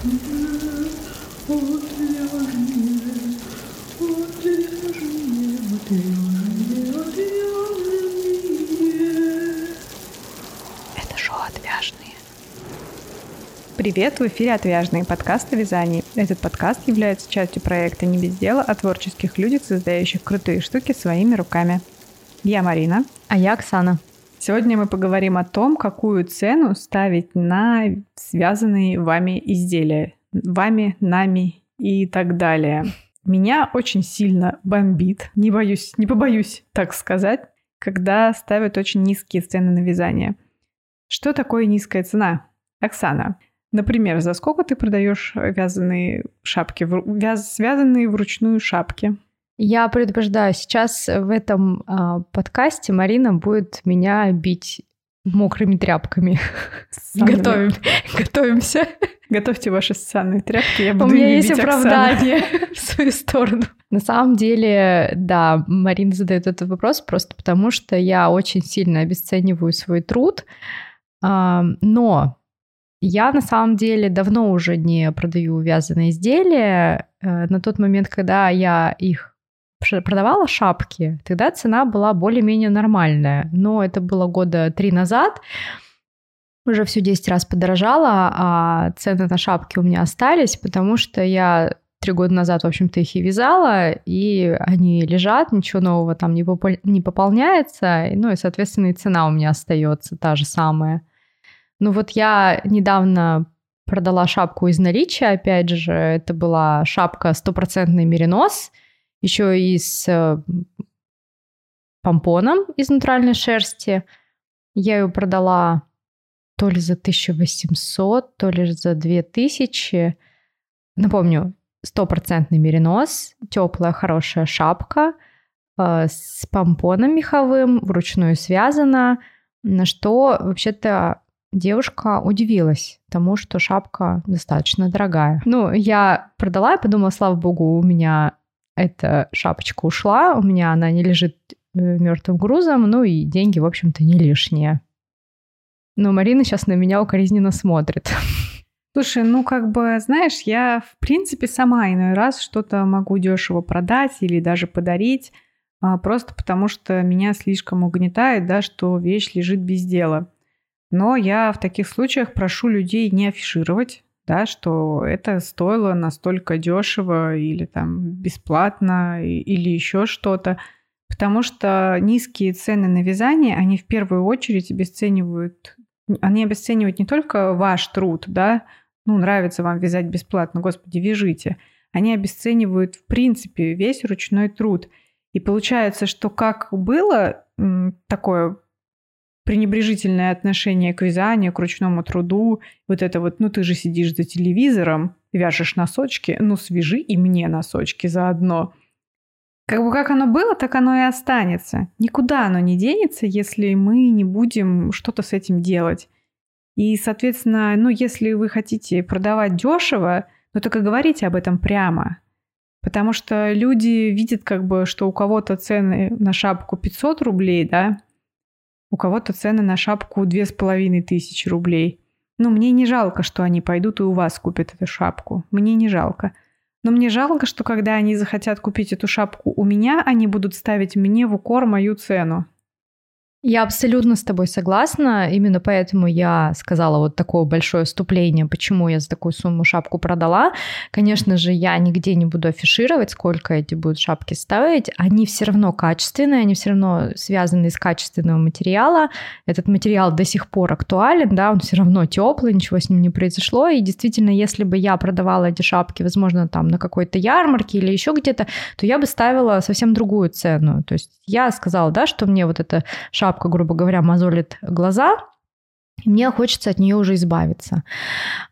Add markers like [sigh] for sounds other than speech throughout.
Это шоу «Отвяжные». Привет, в эфире «Отвяжные» подкаст о вязании. Этот подкаст является частью проекта «Не без дела» о творческих людях, создающих крутые штуки своими руками. Я Марина. А я Оксана. Сегодня мы поговорим о том, какую цену ставить на связанные вами изделия. Вами, нами и так далее. Меня очень сильно бомбит, не боюсь, не побоюсь так сказать, когда ставят очень низкие цены на вязание. Что такое низкая цена? Оксана, например, за сколько ты продаешь вязаные шапки, вяз, связанные вручную шапки? Я предупреждаю, сейчас в этом э, подкасте Марина будет меня бить мокрыми тряпками. Готовим, готовимся. Готовьте ваши социальные тряпки, я буду У меня есть оправдание [laughs] в свою сторону. На самом деле, да, Марина задает этот вопрос просто потому, что я очень сильно обесцениваю свой труд, но я на самом деле давно уже не продаю вязаные изделия. Э, на тот момент, когда я их продавала шапки, тогда цена была более-менее нормальная. Но это было года три назад. Уже все 10 раз подорожало, а цены на шапки у меня остались, потому что я три года назад, в общем-то, их и вязала, и они лежат, ничего нового там не, попол- не пополняется, ну и, соответственно, и цена у меня остается та же самая. Ну вот я недавно продала шапку из наличия, опять же, это была шапка стопроцентный меринос, еще и с э, помпоном из натуральной шерсти. Я ее продала то ли за 1800, то ли за 2000. Напомню, стопроцентный меринос, теплая хорошая шапка э, с помпоном меховым, вручную связана, на что вообще-то девушка удивилась тому, что шапка достаточно дорогая. Ну, я продала и подумала, слава богу, у меня эта шапочка ушла, у меня она не лежит э, мертвым грузом, ну и деньги, в общем-то, не лишние. Но Марина сейчас на меня укоризненно смотрит. [laughs] Слушай, ну как бы, знаешь, я в принципе сама иной раз что-то могу дешево продать или даже подарить, а, просто потому что меня слишком угнетает, да, что вещь лежит без дела. Но я в таких случаях прошу людей не афишировать, да, что это стоило настолько дешево или там бесплатно или еще что-то, потому что низкие цены на вязание, они в первую очередь обесценивают, они обесценивают не только ваш труд, да, ну, нравится вам вязать бесплатно, господи, вяжите. Они обесценивают, в принципе, весь ручной труд. И получается, что как было такое пренебрежительное отношение к вязанию, к ручному труду, вот это вот, ну ты же сидишь за телевизором, вяжешь носочки, ну свяжи и мне носочки заодно. Как бы как оно было, так оно и останется. Никуда оно не денется, если мы не будем что-то с этим делать. И, соответственно, ну, если вы хотите продавать дешево, ну, только говорите об этом прямо. Потому что люди видят, как бы, что у кого-то цены на шапку 500 рублей, да, у кого-то цены на шапку две с половиной тысячи рублей. Ну, мне не жалко, что они пойдут и у вас купят эту шапку. Мне не жалко. Но мне жалко, что когда они захотят купить эту шапку у меня, они будут ставить мне в укор мою цену. Я абсолютно с тобой согласна. Именно поэтому я сказала вот такое большое вступление, почему я за такую сумму шапку продала. Конечно же, я нигде не буду афишировать, сколько эти будут шапки ставить. Они все равно качественные, они все равно связаны из качественного материала. Этот материал до сих пор актуален, да, он все равно теплый, ничего с ним не произошло. И действительно, если бы я продавала эти шапки, возможно, там на какой-то ярмарке или еще где-то, то я бы ставила совсем другую цену. То есть я сказала, да, что мне вот эта шапка шапка, грубо говоря, мозолит глаза, и мне хочется от нее уже избавиться.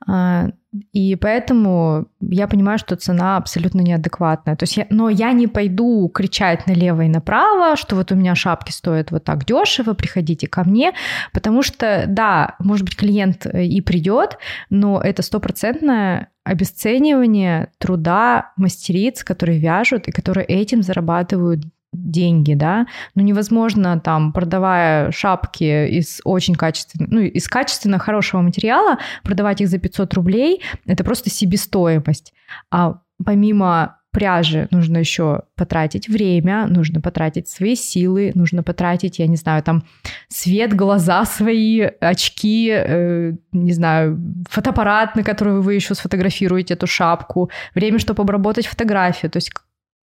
А, и поэтому я понимаю, что цена абсолютно неадекватная. То есть я, но я не пойду кричать налево и направо, что вот у меня шапки стоят вот так дешево, приходите ко мне, потому что, да, может быть, клиент и придет, но это стопроцентное обесценивание труда мастериц, которые вяжут и которые этим зарабатывают деньги, да, ну невозможно там, продавая шапки из очень качественного, ну из качественно хорошего материала, продавать их за 500 рублей, это просто себестоимость. А помимо пряжи нужно еще потратить время, нужно потратить свои силы, нужно потратить, я не знаю, там свет, глаза свои, очки, э, не знаю, фотоаппарат, на который вы еще сфотографируете эту шапку, время, чтобы обработать фотографию. То есть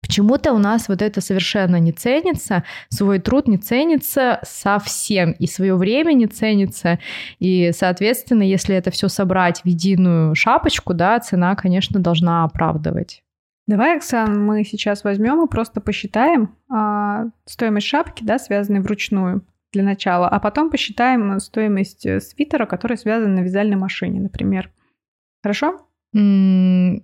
Почему-то у нас вот это совершенно не ценится, свой труд не ценится совсем, и свое время не ценится, и, соответственно, если это все собрать в единую шапочку, да, цена, конечно, должна оправдывать. Давай, Оксан, мы сейчас возьмем и просто посчитаем а, стоимость шапки, да, связанной вручную для начала, а потом посчитаем стоимость э, свитера, который связан на вязальной машине, например. Хорошо? Mm.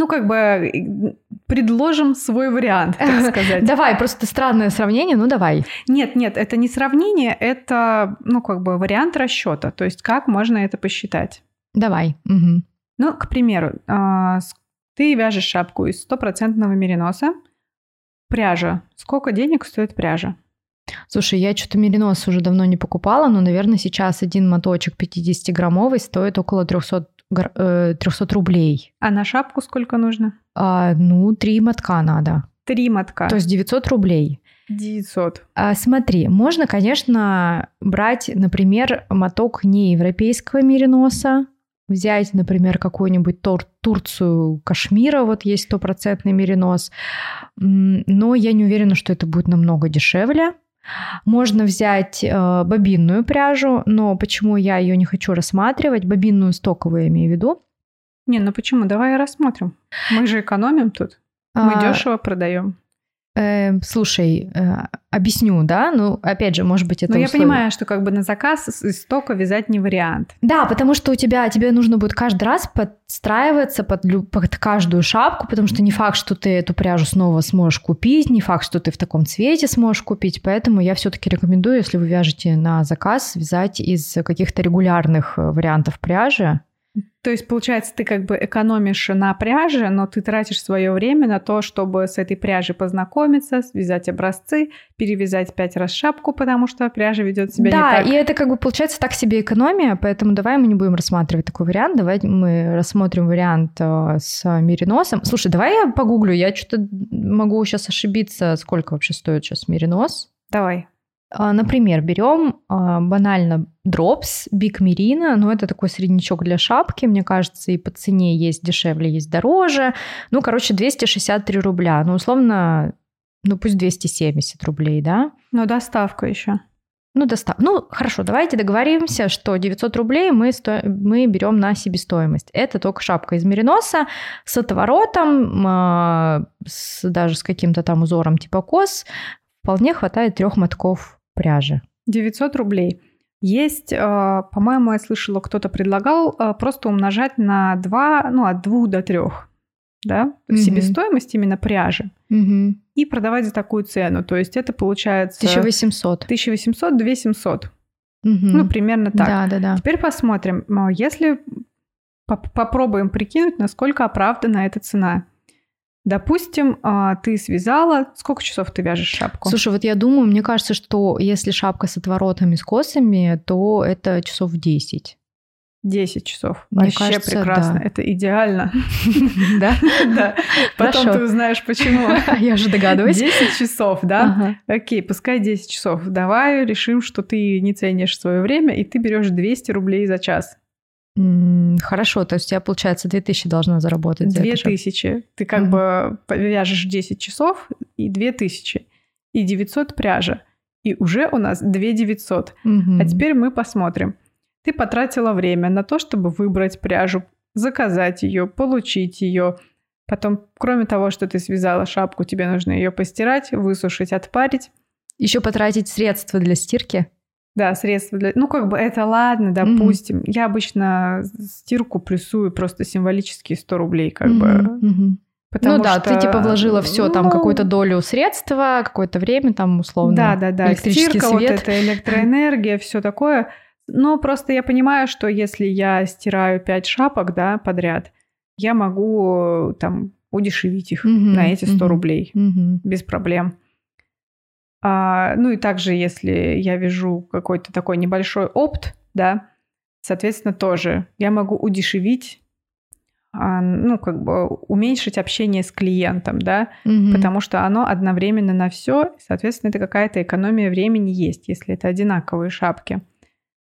Ну, как бы э, предложим свой вариант, так сказать. Давай, просто странное сравнение, ну давай. Нет, нет, это не сравнение, это, ну, как бы вариант расчета, то есть как можно это посчитать. Давай. Угу. Ну, к примеру, а, ты вяжешь шапку из стопроцентного мериноса. Пряжа. Сколько денег стоит пряжа? Слушай, я что-то меринос уже давно не покупала, но, наверное, сейчас один моточек 50-граммовый стоит около 300, 300 э, рублей. А на шапку сколько нужно? А, ну, три мотка надо. Три мотка. То есть 900 рублей. 900. А, смотри, можно, конечно, брать, например, моток не европейского мериноса, взять, например, какую-нибудь тур Турцию, Кашмира, вот есть стопроцентный меринос, но я не уверена, что это будет намного дешевле. Можно взять э, бобинную пряжу, но почему я ее не хочу рассматривать? Бобинную стоковую я имею в виду. Не, ну почему? Давай рассмотрим. Мы же экономим тут. Мы а, дешево продаем. Э, слушай, э, объясню, да? Ну, опять же, может быть, это. Но я понимаю, что как бы на заказ из стока вязать не вариант. Да, потому что у тебя тебе нужно будет каждый раз подстраиваться под, под каждую шапку, потому что не факт, что ты эту пряжу снова сможешь купить, не факт, что ты в таком цвете сможешь купить. Поэтому я все-таки рекомендую, если вы вяжете на заказ, вязать из каких-то регулярных э, вариантов пряжи. То есть, получается, ты как бы экономишь на пряже, но ты тратишь свое время на то, чтобы с этой пряжей познакомиться, связать образцы, перевязать пять раз шапку, потому что пряжа ведет себя да, не так. Да, и это как бы получается так себе экономия, поэтому давай мы не будем рассматривать такой вариант, давай мы рассмотрим вариант э, с мериносом. Слушай, давай я погуглю, я что-то могу сейчас ошибиться, сколько вообще стоит сейчас меринос. Давай. А, например, берем а, банально дропс, Биг Мерина, ну это такой среднячок для шапки, мне кажется, и по цене есть дешевле, есть дороже. Ну, короче, 263 рубля, ну, условно, ну пусть 270 рублей, да? Но доставка еще. Ну, достав... ну, хорошо, давайте договоримся, что 900 рублей мы, сто... мы берем на себестоимость. Это только шапка из мериноса с отворотом, э, с, даже с каким-то там узором типа кос. Вполне хватает трех мотков пряжи. 900 рублей. Есть, э, по-моему, я слышала, кто-то предлагал э, просто умножать на 2, ну, от 2 до 3, да, угу. себестоимость именно пряжи. Угу. И продавать за такую цену. То есть это получается... 1800. 1800, 2700. Угу. Ну, примерно так. Да, да, да. Теперь посмотрим. Если попробуем прикинуть, насколько оправдана эта цена. Допустим, а, ты связала... Сколько часов ты вяжешь шапку? Слушай, вот я думаю, мне кажется, что если шапка с отворотами, с косами, то это часов 10. 10 часов. Мне Вообще кажется, прекрасно. да. Это идеально. [laughs] Да? Да. Потом ты узнаешь, почему. [laughs] Я уже догадываюсь. 10 часов, да? Окей, пускай 10 часов. Давай решим, что ты не ценишь свое время, и ты берешь 200 рублей за час. Хорошо, то есть у тебя, получается, 2000 должна заработать. 2000. Ты как бы вяжешь 10 часов и 2000. И 900 пряжа. И уже у нас 2900. А теперь мы посмотрим. Ты потратила время на то, чтобы выбрать пряжу, заказать ее, получить ее. Потом, кроме того, что ты связала шапку, тебе нужно ее постирать, высушить, отпарить. Еще потратить средства для стирки. Да, средства для... Ну, как бы это ладно, допустим. Mm-hmm. Я обычно стирку плюсую просто символические 100 рублей, как mm-hmm. бы. Mm-hmm. Потому ну да, что... ты типа вложила все ну... там какую-то долю средства, какое-то время там условно. Да, да, да. Электрический Стирка, свет. вот это электроэнергия, все такое. Но просто я понимаю, что если я стираю 5 шапок, да, подряд, я могу там удешевить их mm-hmm. на эти 100 mm-hmm. рублей mm-hmm. без проблем. А, ну и также, если я вяжу какой-то такой небольшой опт, да, соответственно, тоже я могу удешевить а, ну, как бы уменьшить общение с клиентом, да, Мгм. потому что оно одновременно на все, соответственно, это какая-то экономия времени есть, если это одинаковые шапки.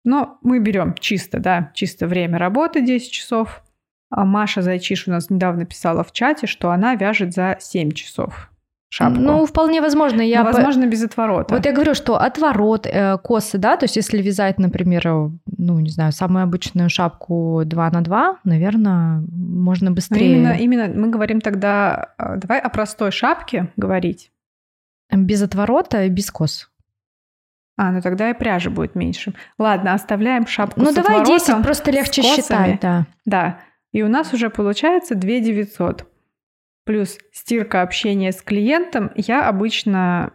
Но мы берем чисто, да, чисто время работы 10 часов. А Маша Зайчиш у нас недавно писала в чате, что она вяжет за 7 часов шапку. Ну, вполне возможно. Я Но, по- возможно, без отворота. Вот я говорю, что отворот, э, косы, да, то есть если вязать, например, э, ну, не знаю, самую обычную шапку 2 на 2, наверное, можно Но быстрее. именно, именно мы говорим тогда, э, давай о простой шапке говорить. Без отворота и без кос. А, ну тогда и пряжи будет меньше. Ладно, оставляем шапку Ну, с давай 10, отворотом, просто легче считать, да. Да, и у нас уже получается 2 900. Плюс стирка общения с клиентом. Я обычно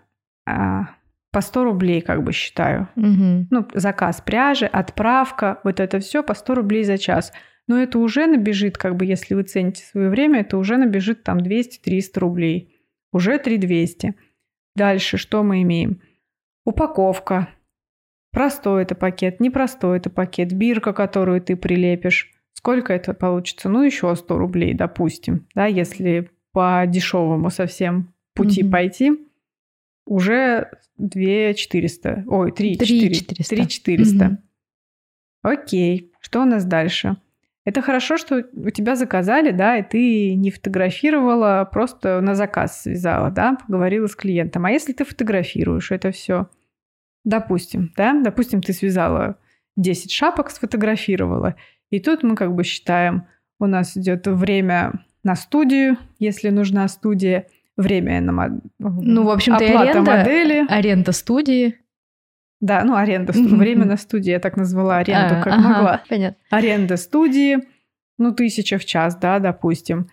а, по 100 рублей как бы считаю. Мгм. Ну, заказ пряжи, отправка, вот это все по 100 рублей за час. Но это уже набежит, как бы, если вы цените свое время, это уже набежит там 200-300 рублей. Уже 3200. Дальше что мы имеем? Упаковка. Простой это пакет, непростой это пакет, бирка, которую ты прилепишь. Сколько это получится? Ну, еще 100 рублей, допустим. Да, если по дешевому совсем пути Мгм. пойти, уже 2 400. Ой, 3 Три 400. 400. 3 400. Мгм. Окей, что у нас дальше? Это хорошо, что у тебя заказали, да, и ты не фотографировала, просто на заказ связала, да, поговорила с клиентом. А если ты фотографируешь это все, допустим, да, допустим, ты связала 10 шапок, сфотографировала, и тут мы как бы считаем, у нас идет время на студию, если нужна студия, время на мо- Ну, в общем-то, оплата аренда. модели. Аренда студии. Да, ну аренда, сту- Мгм. время на студии, я так назвала аренду, А, как ага, могла. Понятно. Аренда студии, ну, тысяча в час, да, допустим.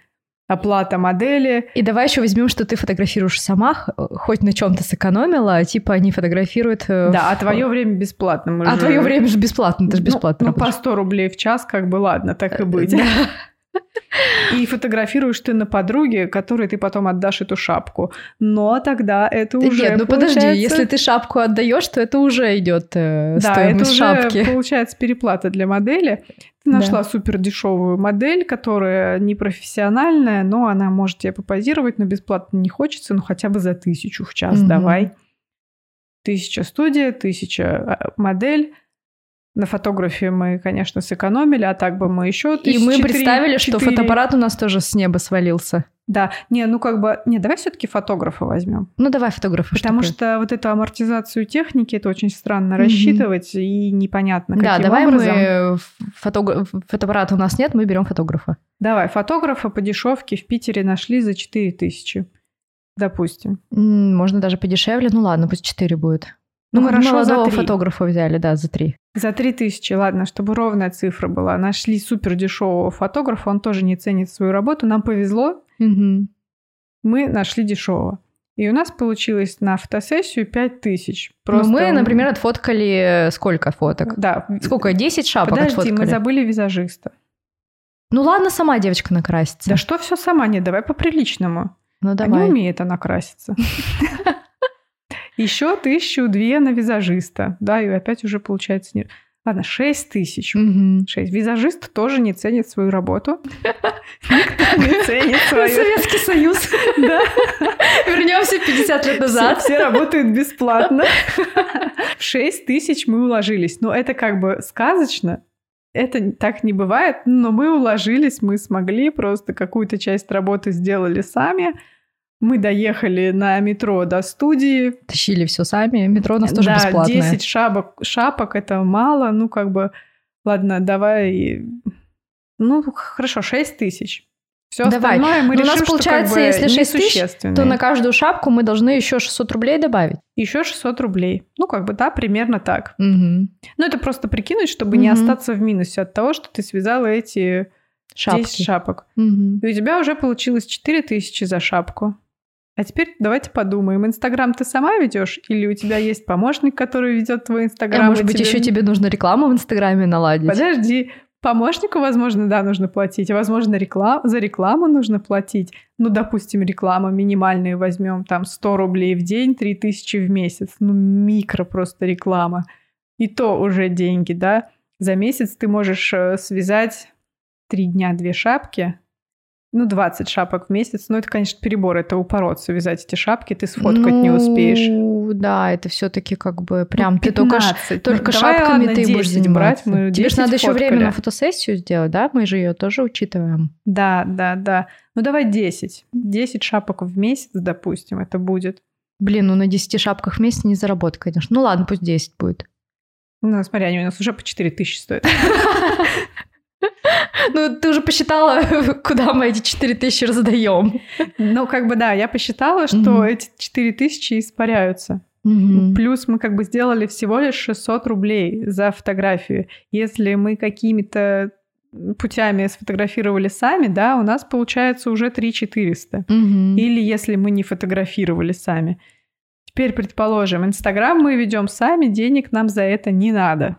Оплата модели. И давай еще возьмем, что ты фотографируешь сама, хоть на чем-то сэкономила, а типа они фотографируют. э, Да, а в- твое время бесплатно. мы А же- твое время же бесплатно, это же Ну, бесплатно. Ну, по работаешь. 100 рублей в час, как бы, ладно, так и быть. Да. И фотографируешь ты на подруге, которой ты потом отдашь эту шапку. Но тогда это уже Нет, ну подожди, получается- если ты шапку отдаешь, то это уже идет э, Да, это стоимость уже шапки. получается переплата для модели. Ты Да. нашла супер дешевую модель, которая не профессиональная, но она может тебе попозировать, но бесплатно не хочется, ну хотя бы за тысячу в час Мгм. давай. Тысяча студия, тысяча а, модель. На фотографии мы, конечно, сэкономили, а так бы мы еще И мы представили, что фотоаппарат у нас тоже с неба свалился. Да, не, ну как бы, не, давай все-таки фотографа возьмем. Ну давай фотографа. Потому такое? что вот эту амортизацию техники это очень странно Мгм. рассчитывать и непонятно Да, каким давай образом. мы фотограф... фотоаппарата у нас нет, мы берем фотографа. Давай, фотографа по дешевке в Питере нашли за 4000, допустим. М, Можно даже подешевле. Ну ладно, пусть 4 будет. Ну, мы хорошо, за молодого три. фотографа взяли, да, за 3. За 3000, ладно, чтобы ровная цифра была. Нашли супер дешевого фотографа, он тоже не ценит свою работу. Нам повезло, мы нашли дешевого. И у нас получилось на фотосессию 5000. Ну, мы, например, отфоткали сколько фоток? Да. Сколько? 10 шапок Подожди, отфоткали? мы забыли визажиста. Ну ладно, сама девочка накрасится. Да что все сама, не, давай по-приличному. Ну А давай. не умеет она краситься. [laughs] Еще тысячу две на визажиста. Да, и опять уже получается... Не... Ладно, шесть тысяч. Шесть. Визажист тоже не ценит свою работу. [laughs] Никто не ценит свою... Советский Союз. [laughs] Да. Вернемся 50 лет Все, назад. все работают бесплатно. [laughs] В 6 тысяч мы уложились. Но это как бы сказочно. Это так не бывает, но мы уложились, мы смогли, просто какую-то часть работы сделали сами. Мы доехали на метро до студии. Тащили все сами. Метро у нас тоже да, бесплатное. 10 шапок, шапок это мало. Ну, как бы, ладно, давай... Ну, хорошо, 6 тысяч. Все Давай. остальное мы Ну, у решим, нас получается, что как бы если 6 тысяч. То на каждую шапку мы должны еще 600 рублей добавить. Еще 600 рублей. Ну, как бы, да, примерно так. Мгм. Ну, это просто прикинуть, чтобы не Мгм. остаться в минусе от того, что ты связала эти 10 Шапки. шапок. Мгм. И у тебя уже получилось 4000 за шапку. А теперь давайте подумаем, Инстаграм ты сама ведешь, или у тебя есть помощник, который ведет твой А Инстаграм? может и быть, тебе- еще тебе нужно рекламу в Инстаграме наладить? Подожди, Помощнику, возможно, да, нужно платить, а возможно, реклам... за рекламу нужно платить. Ну, допустим, реклама минимальную возьмем, там 100 рублей в день, 3000 в месяц. Ну, микро просто реклама. И то уже деньги, да. За месяц ты можешь э, связать три дня две шапки, ну, 20 шапок в месяц. Ну, это, конечно, перебор, это упороться, вязать эти шапки, ты сфоткать ну, не успеешь. Ну, да, это все таки как бы прям... Ну, 15. Ты только, только ну, шапками ладно, ты будешь заниматься. Брать, мы Тебе же надо еще время на фотосессию сделать, да? Мы же ее тоже учитываем. Да, да, да. Ну, давай 10. 10 шапок в месяц, допустим, это будет. Блин, ну на 10 шапках в месяц не заработать, конечно. Ну ладно, пусть 10 будет. Ну, смотри, они у нас уже по 4 тысячи стоят. [laughs] Ну, ты уже посчитала, [laughs] куда мы эти 4 тысячи раздаем. Ну, как бы да, я посчитала, что эти 4 тысячи испаряются. Плюс мы как бы сделали всего лишь 600 рублей за фотографию. Если мы какими-то путями сфотографировали сами, да, у нас получается уже 3 400. Или если мы не фотографировали сами. Теперь, предположим, Инстаграм мы ведем сами, денег нам за это не надо.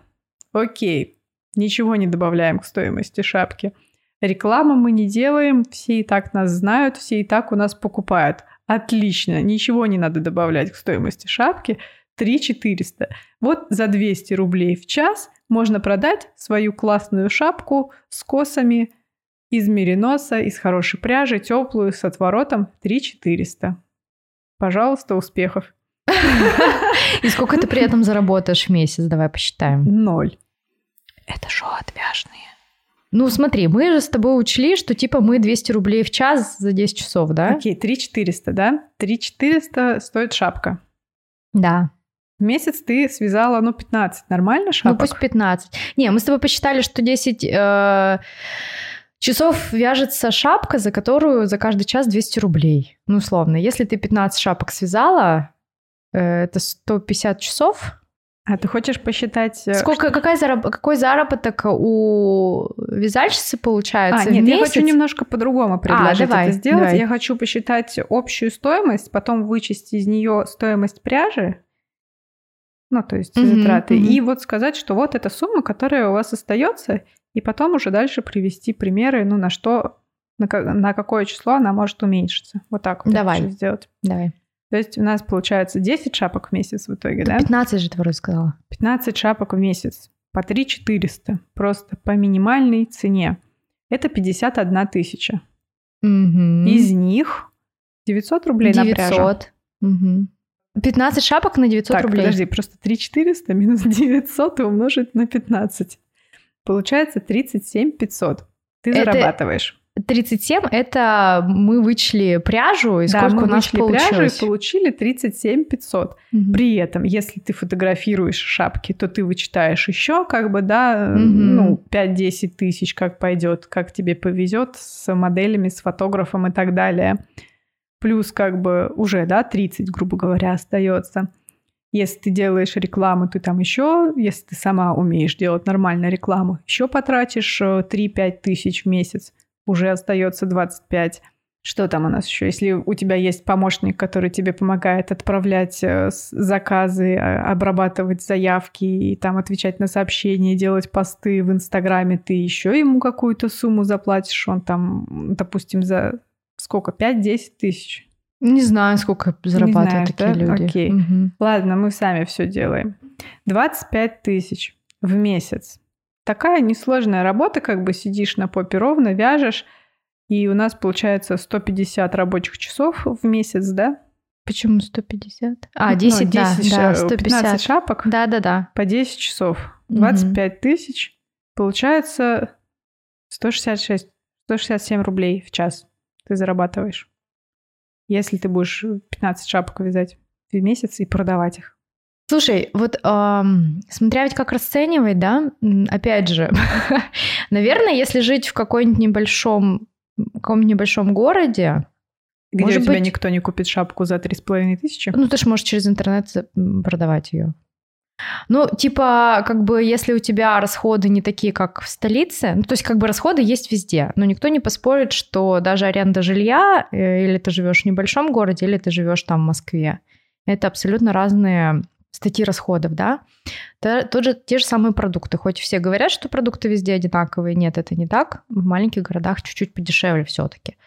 Окей, Ничего не добавляем к стоимости шапки. Рекламу мы не делаем, все и так нас знают, все и так у нас покупают. Отлично, ничего не надо добавлять к стоимости шапки. 3 400. Вот за 200 рублей в час можно продать свою классную шапку с косами из мериноса, из хорошей пряжи, теплую, с отворотом 3 400. Пожалуйста, успехов. [laughs] И сколько ты при этом заработаешь в месяц? Давай посчитаем. Ноль. Это шо отвяжные? Ну, смотри, мы же с тобой учли, что типа мы 200 рублей в час за 10 часов, да? Окей, 3 400, да? 3 400 стоит шапка. Да. В месяц ты связала, ну, 15. Нормально шапок? Ну, пусть 15. Не, мы с тобой посчитали, что 10 э, часов вяжется шапка, за которую за каждый час 200 рублей. Ну, условно. Если ты 15 шапок связала, э, это 150 часов, а ты хочешь посчитать... Э, Сколько, что... какая зараб... Какой заработок у вязальщицы получается а, нет, месяц? я хочу немножко по-другому предложить а, давай, это сделать. Давай. Я хочу посчитать общую стоимость, потом вычесть из нее стоимость пряжи, ну, то есть mm-hmm, затраты, mm-hmm. и вот сказать, что вот эта сумма, которая у вас остается, и потом уже дальше привести примеры, ну, на что, на, на какое число она может уменьшиться. Вот так вот Давай. я хочу сделать. Давай. То есть у нас получается 10 шапок в месяц в итоге, да? 15 же ты вроде сказала. 15 шапок в месяц. По 3 400. Просто по минимальной цене. Это 51 тысяча. Угу. Из них 900 рублей 900. на пряжу. Угу. 15 шапок на 900 так, рублей. подожди, просто 3 400 минус 900 и умножить на 15. Получается 37 500. Ты Это... зарабатываешь. 37 это мы вычли пряжу, и да, сколько мы у нас вычли получилось? пряжу и получили 37 500. Угу. При этом, если ты фотографируешь шапки, то ты вычитаешь еще как бы, да, угу. ну, 5-10 тысяч, как пойдет, как тебе повезет с моделями, с фотографом и так далее. Плюс как бы уже, да, 30, грубо говоря, остается. Если ты делаешь рекламу, ты там еще, если ты сама умеешь делать нормальную рекламу, еще потратишь 3-5 э, тысяч в месяц уже остается 25. Что там у нас еще? Если у тебя есть помощник, который тебе помогает отправлять э, заказы, а, обрабатывать заявки и там отвечать на сообщения, делать посты в Инстаграме, ты еще ему какую-то сумму заплатишь, он там, допустим, за сколько? 5-10 тысяч? Не знаю, сколько зарабатывают знаешь, такие да? люди. Окей. Угу. Ладно, мы сами все делаем. 25 тысяч в месяц такая несложная работа, как бы сидишь на попе ровно, вяжешь, и у нас получается 150 рабочих часов в месяц, да? Почему 150? А, 10, ну, 10 да, да, 150. 15 шапок. Да-да-да. По 10 часов. 25 угу. тысяч. Получается 166, 167 рублей в час ты зарабатываешь. Если ты будешь 15 шапок вязать в месяц и продавать их. Слушай, вот эм, смотря ведь как расценивать, да, опять же, [laughs] наверное, если жить в какой-нибудь небольшом, каком-нибудь небольшом городе, где может у тебя быть... никто не купит шапку за три с половиной тысячи? Ну, ты же можешь через интернет продавать ее. Ну, типа, как бы, если у тебя расходы не такие, как в столице, ну, то есть, как бы, расходы есть везде, но никто не поспорит, что даже аренда жилья, э, или ты живешь в небольшом городе, или ты живешь там в Москве, это абсолютно разные статьи расходов, да, то, тот же, те же самые продукты. Хоть все говорят, что продукты везде одинаковые, нет, это не так. В маленьких городах чуть-чуть подешевле все-таки.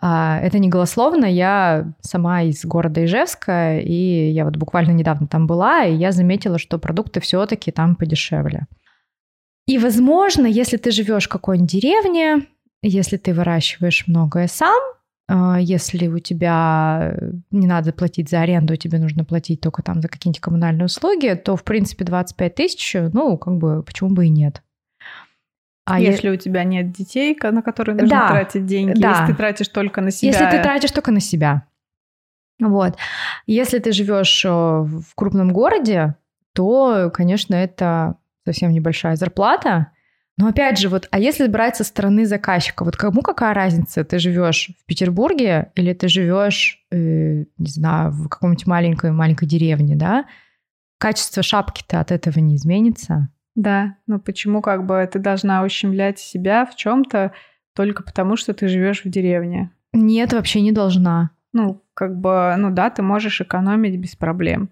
А, это не голословно, я сама из города Ижевска, и я вот буквально недавно там была, и я заметила, что продукты все-таки там подешевле. И, возможно, если ты живешь в какой-нибудь деревне, если ты выращиваешь многое сам, если у тебя не надо платить за аренду, тебе нужно платить только там за какие-нибудь коммунальные услуги, то, в принципе, 25 тысяч, ну, как бы, почему бы и нет. А если я... у тебя нет детей, на которые нужно да, тратить деньги, да. если ты тратишь только на себя. Если ты тратишь только на себя. Вот. Если ты живешь э, в крупном городе, то, конечно, это совсем небольшая зарплата, но опять же, вот, а если брать со стороны заказчика, вот кому какая разница, ты живешь в Петербурге или ты живешь, э, не знаю, в каком-нибудь маленькой маленькой деревне, да? Качество шапки-то от этого не изменится. Да, но почему как бы ты должна ущемлять себя в чем-то только потому, что ты живешь в деревне? Нет, вообще не должна. Ну, как бы, ну да, ты можешь экономить без проблем.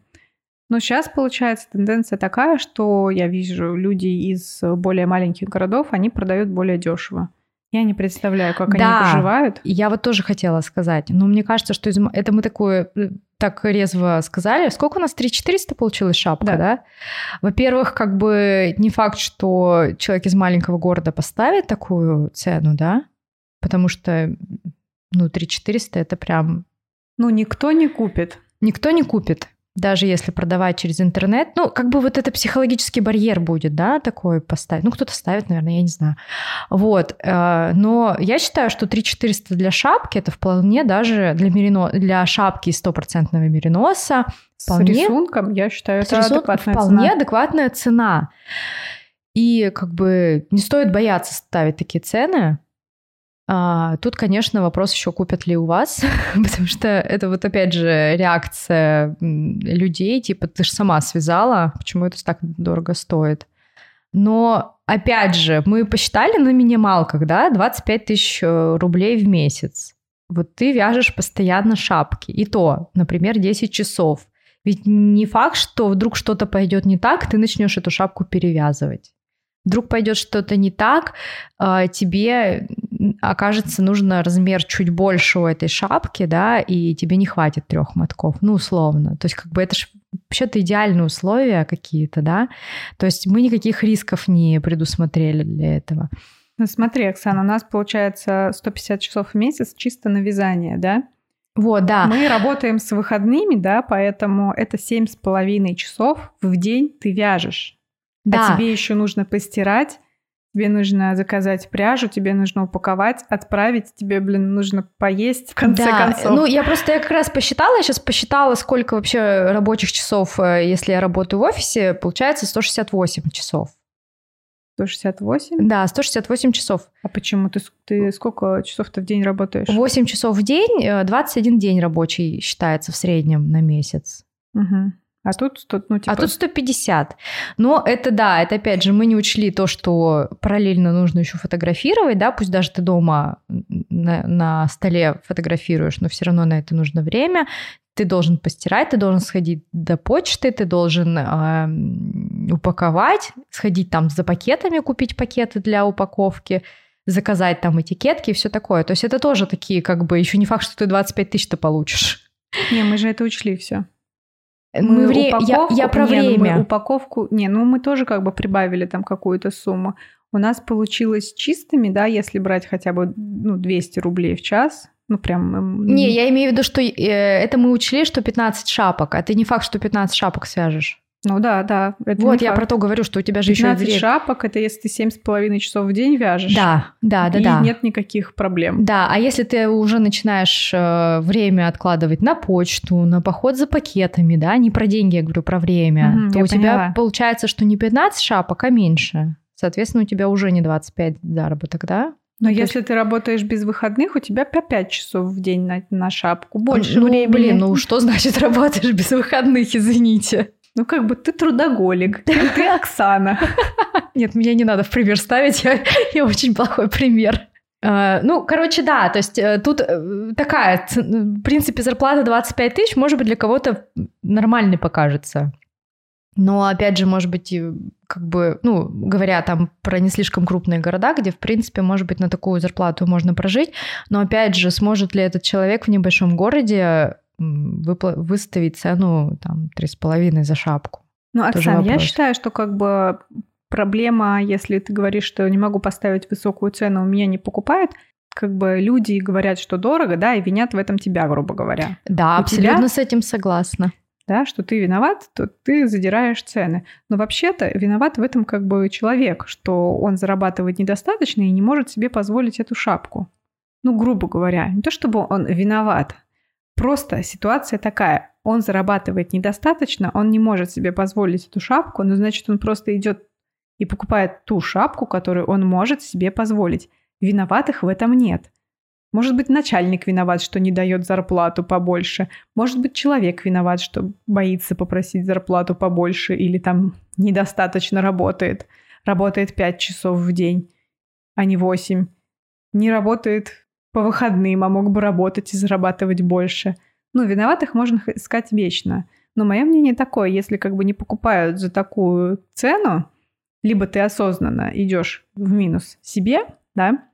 Но сейчас получается тенденция такая, что я вижу люди из более маленьких городов, они продают более дешево. Я не представляю, как да, они выживают. Я вот тоже хотела сказать. Но мне кажется, что из... это мы такое э, так резво сказали. Сколько у нас? 3400 получилась шапка, да? да? Во-первых, как бы не факт, что человек из маленького города поставит такую цену, да? Потому что, ну, 3400 это прям... Ну, никто не купит. Никто не купит даже если продавать через интернет, ну, как бы вот это психологический барьер будет, да, такой поставить. Ну, кто-то ставит, наверное, я не знаю. Вот. Э, но я считаю, что 3400 для шапки это вполне даже для, мерино... для шапки стопроцентного мериноса. Вполне... С рисунком, я считаю, это адекватная вполне цена. адекватная цена. И как бы не стоит бояться ставить такие цены, а, тут, конечно, вопрос еще купят ли у вас, [laughs] потому что это вот опять же реакция людей, типа ты же сама связала, почему это так дорого стоит. Но опять же, мы посчитали на минималках, да, 25 тысяч э, рублей в месяц. Вот ты вяжешь постоянно шапки, и то, например, 10 часов. Ведь не факт, что вдруг что-то пойдет не так, ты начнешь эту шапку перевязывать вдруг пойдет что-то не так, а, тебе окажется нужно размер чуть больше у этой шапки, да, и тебе не хватит трех мотков, ну, условно. То есть, как бы это же вообще-то идеальные условия какие-то, да. То есть мы никаких рисков не предусмотрели для этого. Ну, смотри, Оксана, у нас получается 150 часов в месяц чисто на вязание, да? Вот, да. Мы работаем с выходными, да, поэтому это семь с половиной часов в день ты вяжешь. А да. А тебе еще нужно постирать, тебе нужно заказать пряжу, тебе нужно упаковать, отправить, тебе, блин, нужно поесть в конце да. концов. Ну, я просто я как раз посчитала, я сейчас посчитала, сколько вообще рабочих часов, э, если я работаю в офисе, получается 168 часов. 168? Да, 168 часов. А почему? Ты, ты сколько часов-то в день работаешь? 8 часов в день, 21 э, день рабочий считается в среднем на месяц. Угу. А тут, тут, ну, типа... а тут 150. Но это да, это опять же мы не учли то, что параллельно нужно еще фотографировать, да, пусть даже ты дома на, на столе фотографируешь, но все равно на это нужно время. Ты должен постирать, ты должен сходить до почты, ты должен э, упаковать, сходить там за пакетами, купить пакеты для упаковки, заказать там этикетки и все такое. То есть это тоже такие, как бы, еще не факт, что ты 25 тысяч ты получишь. Не, мы же это учли все. Мы вре... я, я про не, время. Ну, упаковку... Не, ну мы тоже как бы прибавили там какую-то сумму. У нас получилось чистыми, да, если брать хотя бы ну, 200 рублей в час, ну прям... Не, я имею в виду, что э, это мы учли, что 15 шапок, а ты не факт, что 15 шапок свяжешь. Ну да, да. Вот я факт. про то говорю, что у тебя же еще 15 шапок, это если ты семь с половиной часов в день вяжешь. Да, да, да, и да. нет никаких проблем. Да, а если ты уже начинаешь э, время откладывать на почту, на поход за пакетами, да, не про деньги, я говорю, про время, угу, то у поняла. тебя получается, что не 15 шапок, а меньше. Соответственно, у тебя уже не 25 заработок, да? Но ну, если есть... ты работаешь без выходных, у тебя по 5 часов в день на, на шапку, больше ну, времени. Блин, ну что [laughs] значит работаешь без выходных, извините? Ну, как бы ты трудоголик, ты Оксана. [laughs] Нет, меня не надо в пример ставить, я, я очень плохой пример. Uh, ну, короче, да, то есть uh, тут uh, такая, в принципе, зарплата 25 тысяч, может быть, для кого-то нормальной покажется. Но, опять же, может быть, как бы, ну, говоря там про не слишком крупные города, где, в принципе, может быть, на такую зарплату можно прожить, но, опять же, сможет ли этот человек в небольшом городе выставить цену там 3,5 за шапку? Ну, Оксана, я считаю, что как бы проблема, если ты говоришь, что не могу поставить высокую цену, у меня не покупают, как бы люди говорят, что дорого, да, и винят в этом тебя, грубо говоря. Да, у абсолютно тебя, с этим согласна да, что ты виноват, то ты задираешь цены. Но вообще-то виноват в этом как бы человек, что он зарабатывает недостаточно и не может себе позволить эту шапку. Ну, грубо говоря, не то чтобы он виноват, просто ситуация такая. Он зарабатывает недостаточно, он не может себе позволить эту шапку, но значит он просто идет и покупает ту шапку, которую он может себе позволить. Виноватых в этом нет. Может быть, начальник виноват, что не дает зарплату побольше. Может быть, человек виноват, что боится попросить зарплату побольше или там недостаточно работает. Работает 5 часов в день, а не 8. Не работает по выходным, а мог бы работать и зарабатывать больше. Ну, виноватых можно искать вечно. Но мое мнение такое, если как бы не покупают за такую цену, либо ты осознанно идешь в минус себе, да,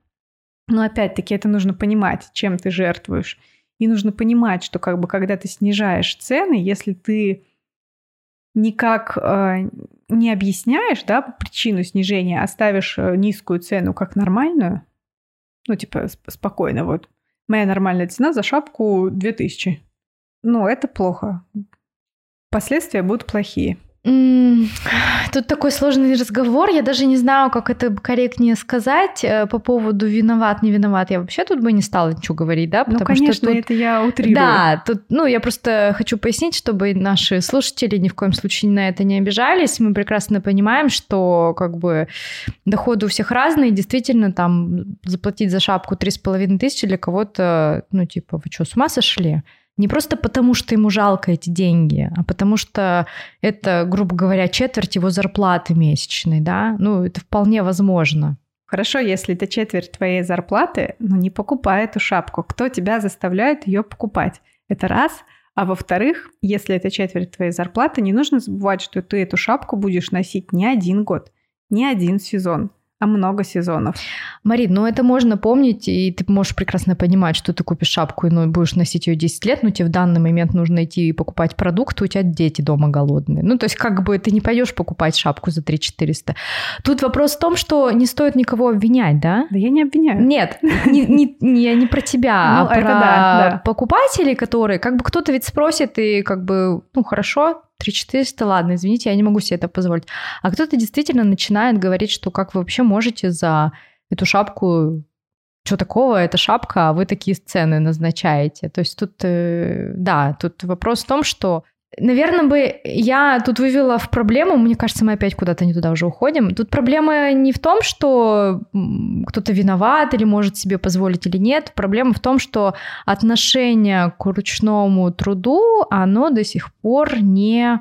но опять-таки это нужно понимать, чем ты жертвуешь. И нужно понимать, что как бы когда ты снижаешь цены, если ты никак э, не объясняешь да, причину снижения, оставишь э, низкую цену как нормальную, ну типа спокойно, вот моя нормальная цена за шапку 2000. Ну, это плохо. Последствия будут плохие. Тут такой сложный разговор, я даже не знаю, как это корректнее сказать э, по поводу виноват, не виноват. Я вообще тут бы не стала ничего говорить, да? Ну, Потому ну, конечно, что тут... это я утрирую. Да, тут, ну, я просто хочу пояснить, чтобы наши слушатели ни в коем случае на это не обижались. Мы прекрасно понимаем, что как бы доходы у всех разные, действительно, там заплатить за шапку три с половиной тысячи для кого-то, ну, типа, вы что, с ума сошли? Не просто потому, что ему жалко эти деньги, а потому что это, грубо говоря, четверть его зарплаты месячной, да? Ну, это вполне возможно. Хорошо, если это четверть твоей зарплаты, но не покупай эту шапку. Кто тебя заставляет ее покупать? Это раз. А во-вторых, если это четверть твоей зарплаты, не нужно забывать, что ты эту шапку будешь носить не один год, не один сезон а много сезонов. Марин, ну это можно помнить, и ты можешь прекрасно понимать, что ты купишь шапку и ну, будешь носить ее 10 лет, но тебе в данный момент нужно идти и покупать продукты, у тебя дети дома голодные. Ну, то есть как бы ты не пойдешь покупать шапку за 3 400. Тут вопрос в том, что не стоит никого обвинять, да? Да я не обвиняю. Нет, не, не, не, не про тебя, [laughs] ну, а про покупателей, которые, как бы кто-то ведь спросит, и как бы, ну хорошо, 3400, ладно, извините, я не могу себе это позволить. А кто-то действительно начинает говорить, что как вы вообще можете за эту шапку что такого, это шапка, а вы такие сцены назначаете. То есть тут, э, да, тут вопрос в том, что Наверное, бы я тут вывела в проблему, мне кажется, мы опять куда-то не туда уже уходим. Тут проблема не в том, что кто-то виноват или может себе позволить или нет. Проблема в том, что отношение к ручному труду, оно до сих пор не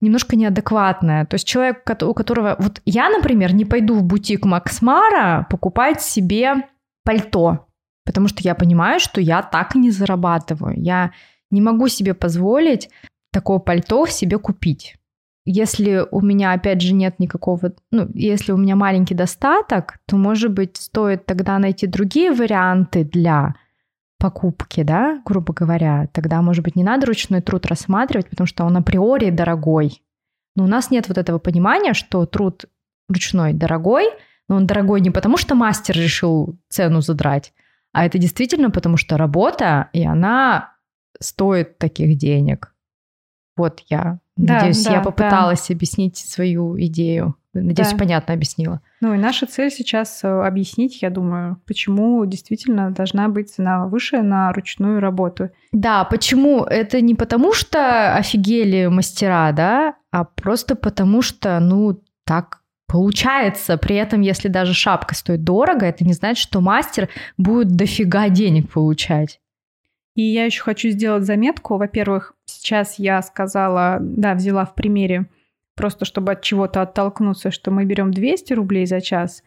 немножко неадекватное. То есть человек, у которого... Вот я, например, не пойду в бутик Максмара покупать себе пальто, потому что я понимаю, что я так не зарабатываю. Я не могу себе позволить такое пальто себе купить. Если у меня, опять же, нет никакого, ну, если у меня маленький достаток, то, может быть, стоит тогда найти другие варианты для покупки, да, грубо говоря. Тогда, может быть, не надо ручной труд рассматривать, потому что он априори дорогой. Но у нас нет вот этого понимания, что труд ручной дорогой, но он дорогой не потому, что мастер решил цену задрать, а это действительно потому, что работа, и она стоит таких денег. Вот я. Да, Надеюсь, да, я попыталась да. объяснить свою идею. Надеюсь, да. понятно объяснила. Ну и наша цель сейчас э, объяснить, я думаю, почему действительно должна быть цена выше на ручную работу. Да, почему? Это не потому, что офигели мастера, да, а просто потому, что, ну, так получается. При этом, если даже шапка стоит дорого, это не значит, что мастер будет дофига денег получать. И я еще хочу сделать заметку. Во-первых, сейчас я сказала, да, взяла в примере, просто чтобы от чего-то оттолкнуться, что мы берем 200 рублей за час.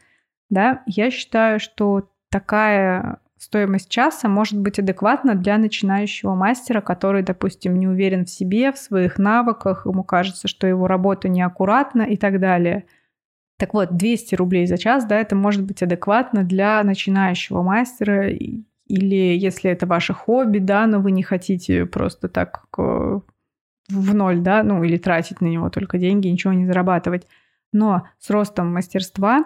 Да, я считаю, что такая стоимость часа может быть адекватна для начинающего мастера, который, допустим, не уверен в себе, в своих навыках, ему кажется, что его работа неаккуратна и так далее. Так вот, 200 рублей за час, да, это может быть адекватно для начинающего мастера, или если это ваше хобби, да, но вы не хотите просто так в ноль, да, ну или тратить на него только деньги, ничего не зарабатывать. Но с ростом мастерства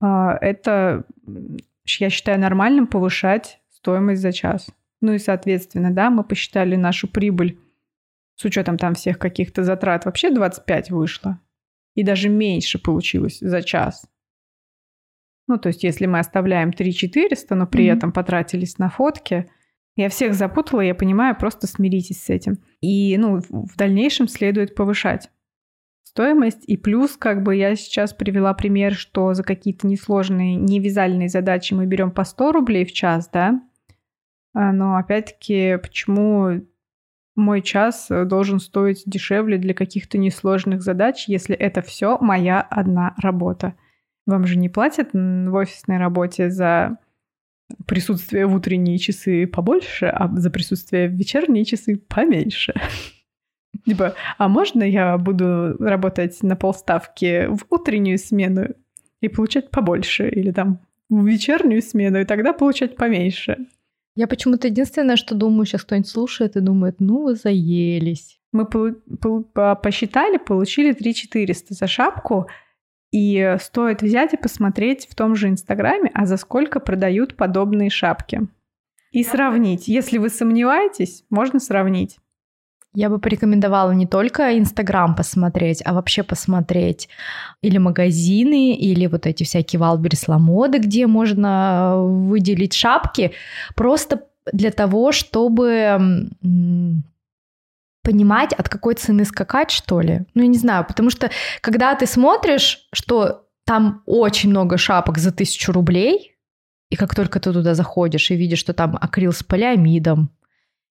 а, это я считаю нормальным повышать стоимость за час. Ну и, соответственно, да, мы посчитали нашу прибыль с учетом там всех каких-то затрат. Вообще 25 вышло. И даже меньше получилось за час. Ну, то есть, если мы оставляем 3 400, но при mm-hmm. этом потратились на фотки, я всех запутала, я понимаю, просто смиритесь с этим. И, ну, в дальнейшем следует повышать стоимость. И плюс, как бы я сейчас привела пример, что за какие-то несложные, невязальные задачи мы берем по 100 рублей в час, да. А, но опять-таки, почему мой час должен стоить дешевле для каких-то несложных задач, если это все моя одна работа? Вам же не платят в офисной работе за присутствие в утренние часы побольше, а за присутствие в вечерние часы поменьше. [laughs] Типа, а можно я буду работать на полставки в утреннюю смену и получать побольше? Или там в вечернюю смену, и тогда получать поменьше? Я почему-то единственное, что думаю, сейчас кто-нибудь слушает и думает, ну вы заелись. Мы посчитали, получили 3 400 за шапку, и стоит взять и посмотреть в том же Инстаграме, а за сколько продают подобные шапки. И сравнить. Если вы сомневаетесь, можно сравнить. Я бы порекомендовала не только Инстаграм посмотреть, а вообще посмотреть или магазины, или вот эти всякие Валберис Ламоды, где можно выделить шапки, просто для того, чтобы понимать, от какой цены скакать, что ли. Ну, я не знаю, потому что когда ты смотришь, что там очень много шапок за тысячу рублей, и как только ты туда заходишь и видишь, что там акрил с полиамидом,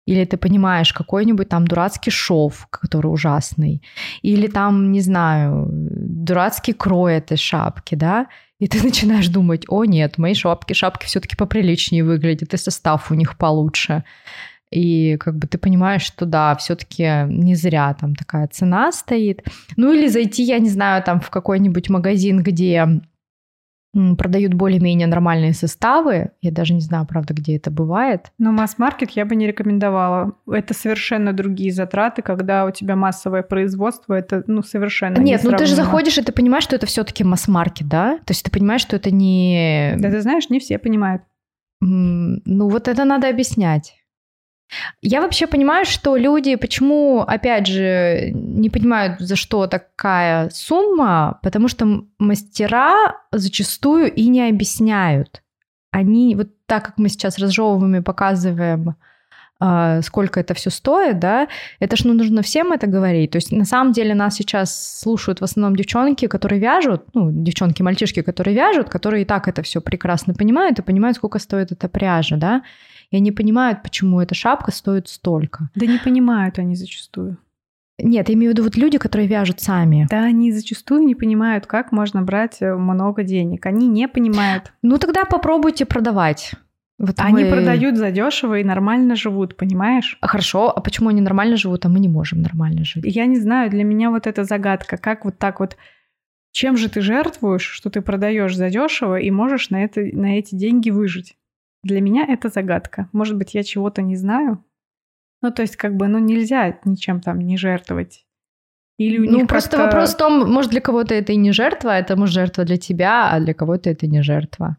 или ты понимаешь какой-нибудь там дурацкий шов, который ужасный, или там, не знаю, дурацкий крой этой шапки, да, и ты [laughs] начинаешь думать, о нет, мои шапки, шапки все-таки поприличнее выглядят, и состав у них получше. И как бы ты понимаешь, что да, все-таки не зря там такая цена стоит. Ну или зайти, я не знаю, там в какой-нибудь магазин, где продают более-менее нормальные составы. Я даже не знаю, правда, где это бывает. Но масс-маркет я бы не рекомендовала. Это совершенно другие затраты, когда у тебя массовое производство, это ну совершенно Нет, ну ты же заходишь, и ты понимаешь, что это все-таки масс-маркет, да? То есть ты понимаешь, что это не... Да ты знаешь, не все понимают. Ну вот это надо объяснять. Я вообще понимаю, что люди, почему, опять же, не понимают, за что такая сумма, потому что мастера зачастую и не объясняют. Они, вот так как мы сейчас разжевываем и показываем, а, сколько это все стоит, да, это ж ну, нужно всем это говорить. То есть на самом деле нас сейчас слушают в основном девчонки, которые вяжут, ну, девчонки, мальчишки, которые вяжут, которые и так это все прекрасно понимают и понимают, сколько стоит эта пряжа, да и они понимают, почему эта шапка стоит столько. Да не понимают они зачастую. Нет, я имею в виду вот люди, которые вяжут сами. Да, они зачастую не понимают, как можно брать э, много денег. Они не понимают. Ну тогда попробуйте продавать. Вот они мы... продают задешево и нормально живут, понимаешь? А хорошо, а почему они нормально живут, а мы не можем нормально жить? Я не знаю, для меня вот эта загадка, как вот так вот чем же ты жертвуешь, что ты продаешь задешево и можешь на, это, на эти деньги выжить? Для меня это загадка. Может быть, я чего-то не знаю. Ну, то есть, как бы, ну, нельзя ничем там не жертвовать. Или у ну, них просто вопрос в том, может, для кого-то это и не жертва, это может жертва для тебя, а для кого-то это не жертва.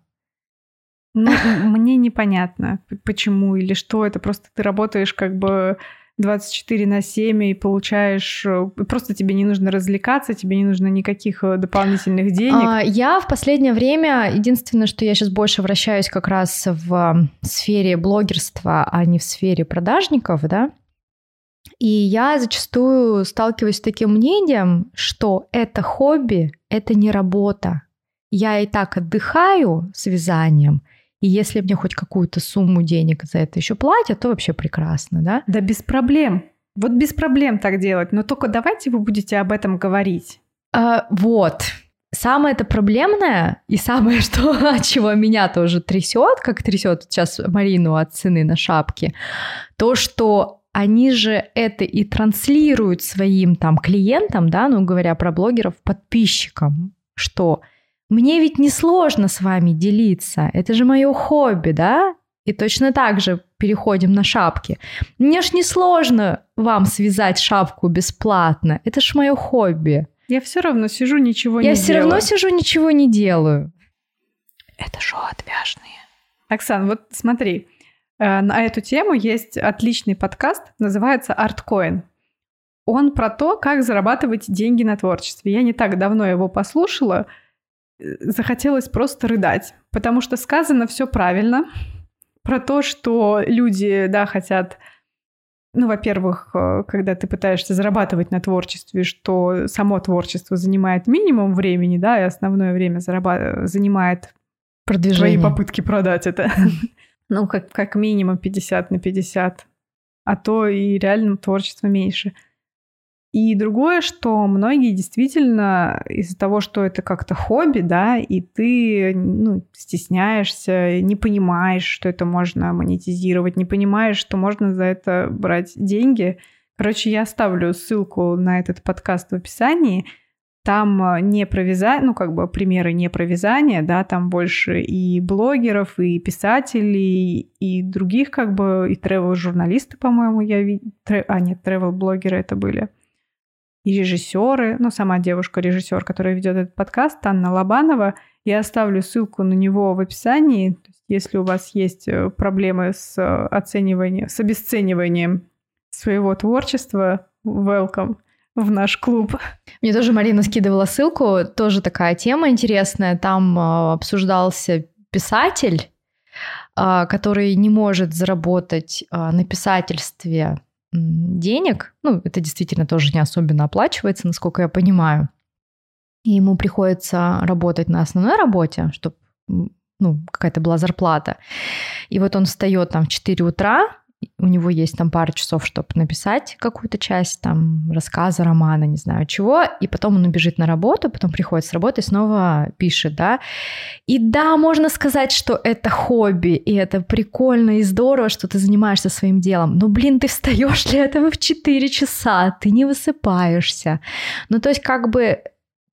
Ну, мне непонятно, почему или что. Это просто ты работаешь как бы 24 на 7 и получаешь... Э, просто тебе не нужно развлекаться, тебе не нужно никаких э, дополнительных денег. А, я в последнее время... Единственное, что я сейчас больше вращаюсь как раз в сфере блогерства, а не в сфере продажников, да, и я зачастую сталкиваюсь с таким мнением, что это хобби, это не работа. Я и так отдыхаю с вязанием, и если мне хоть какую-то сумму денег за это еще платят, то вообще прекрасно, да? Да без проблем. Вот без проблем так делать. Но только давайте вы будете об этом говорить. А, вот. самое это проблемное, и самое, [laughs] что, от чего меня тоже трясет, как трясет сейчас Марину от цены на шапки, то, что они же это и транслируют своим там клиентам, да, ну говоря про блогеров, подписчикам, что мне ведь не сложно с вами делиться, это же мое хобби, да, и точно так же переходим на шапки. Мне ж не сложно вам связать шапку бесплатно, это ж мое хобби. Я все равно сижу, ничего Я не все делаю. равно сижу, ничего не делаю. Это шоу отвяжные. Оксан, вот смотри, э, на эту тему есть отличный подкаст, называется «Арткоин». Он про то, как зарабатывать деньги на творчестве. Я не так давно его послушала, захотелось просто рыдать, потому что сказано все правильно про то, что люди, да, хотят ну, во-первых, э, когда ты пытаешься зарабатывать на творчестве, что само творчество занимает минимум времени, да, и основное время зараба- занимает Продвижение. твои попытки продать это. [laughs] Ну, как, как минимум 50 на 50, а то и реально творчество меньше. И другое, что многие действительно из-за того, что это как-то хобби, да, и ты ну, стесняешься, не понимаешь, что это можно монетизировать, не понимаешь, что можно за это брать деньги. Короче, я оставлю ссылку на этот подкаст в описании. Там э, не про вязание, ну, как бы примеры не про вязание, да, там больше и блогеров, и писателей, и других, как бы, и тревел-журналисты, по-моему, я видела. А, нет, тревел-блогеры это были и режиссеры, ну, сама девушка-режиссер, которая ведет этот подкаст, Анна Лобанова. Я оставлю ссылку на него в описании. Если у вас есть э, проблемы с э, оцениванием, с обесцениванием своего творчества, welcome в наш клуб. Мне тоже Марина скидывала ссылку, тоже такая тема интересная. Там э, обсуждался писатель, э, который не может заработать э, на писательстве денег, ну, это действительно тоже не особенно оплачивается, насколько я понимаю, и ему приходится работать на основной работе, чтобы ну, какая-то была зарплата. И вот он встает там в 4 утра, у него есть там пару часов, чтобы написать какую-то часть там рассказа, романа, не знаю чего, и потом он убежит на работу, потом приходит с работы и снова пишет, да. И да, можно сказать, что это хобби, и это прикольно и здорово, что ты занимаешься своим делом, но, блин, ты встаешь для этого в 4 часа, ты не высыпаешься. Ну, то есть как бы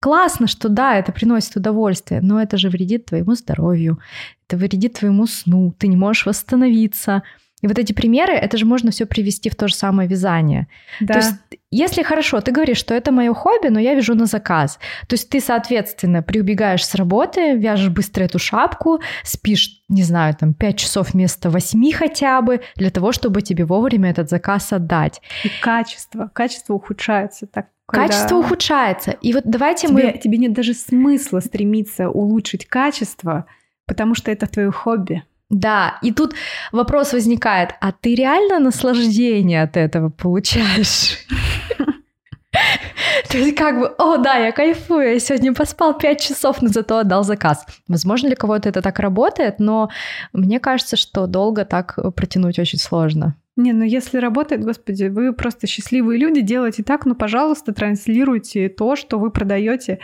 Классно, что да, это приносит удовольствие, но это же вредит твоему здоровью, это вредит твоему сну, ты не можешь восстановиться. И вот эти примеры, это же можно все привести в то же самое вязание. Да. То есть, если хорошо, ты говоришь, что это мое хобби, но я вяжу на заказ. То есть ты, соответственно, приубегаешь с работы, вяжешь быстро эту шапку, спишь, не знаю, там 5 часов вместо 8 хотя бы, для того, чтобы тебе вовремя этот заказ отдать. И качество, качество ухудшается так. Качество когда... ухудшается. И вот давайте тебе, мы... Тебе нет даже смысла стремиться улучшить качество, потому что это твое хобби. Да, и тут вопрос возникает, а ты реально наслаждение от этого получаешь? [laughs] То есть как бы, о да, я кайфую, я сегодня поспал 5 часов, но зато отдал заказ. Возможно, для кого-то это так работает, но мне кажется, что долго так протянуть очень сложно. Не, ну если работает, господи, вы просто счастливые люди, делайте так, ну, пожалуйста, транслируйте то, что вы продаете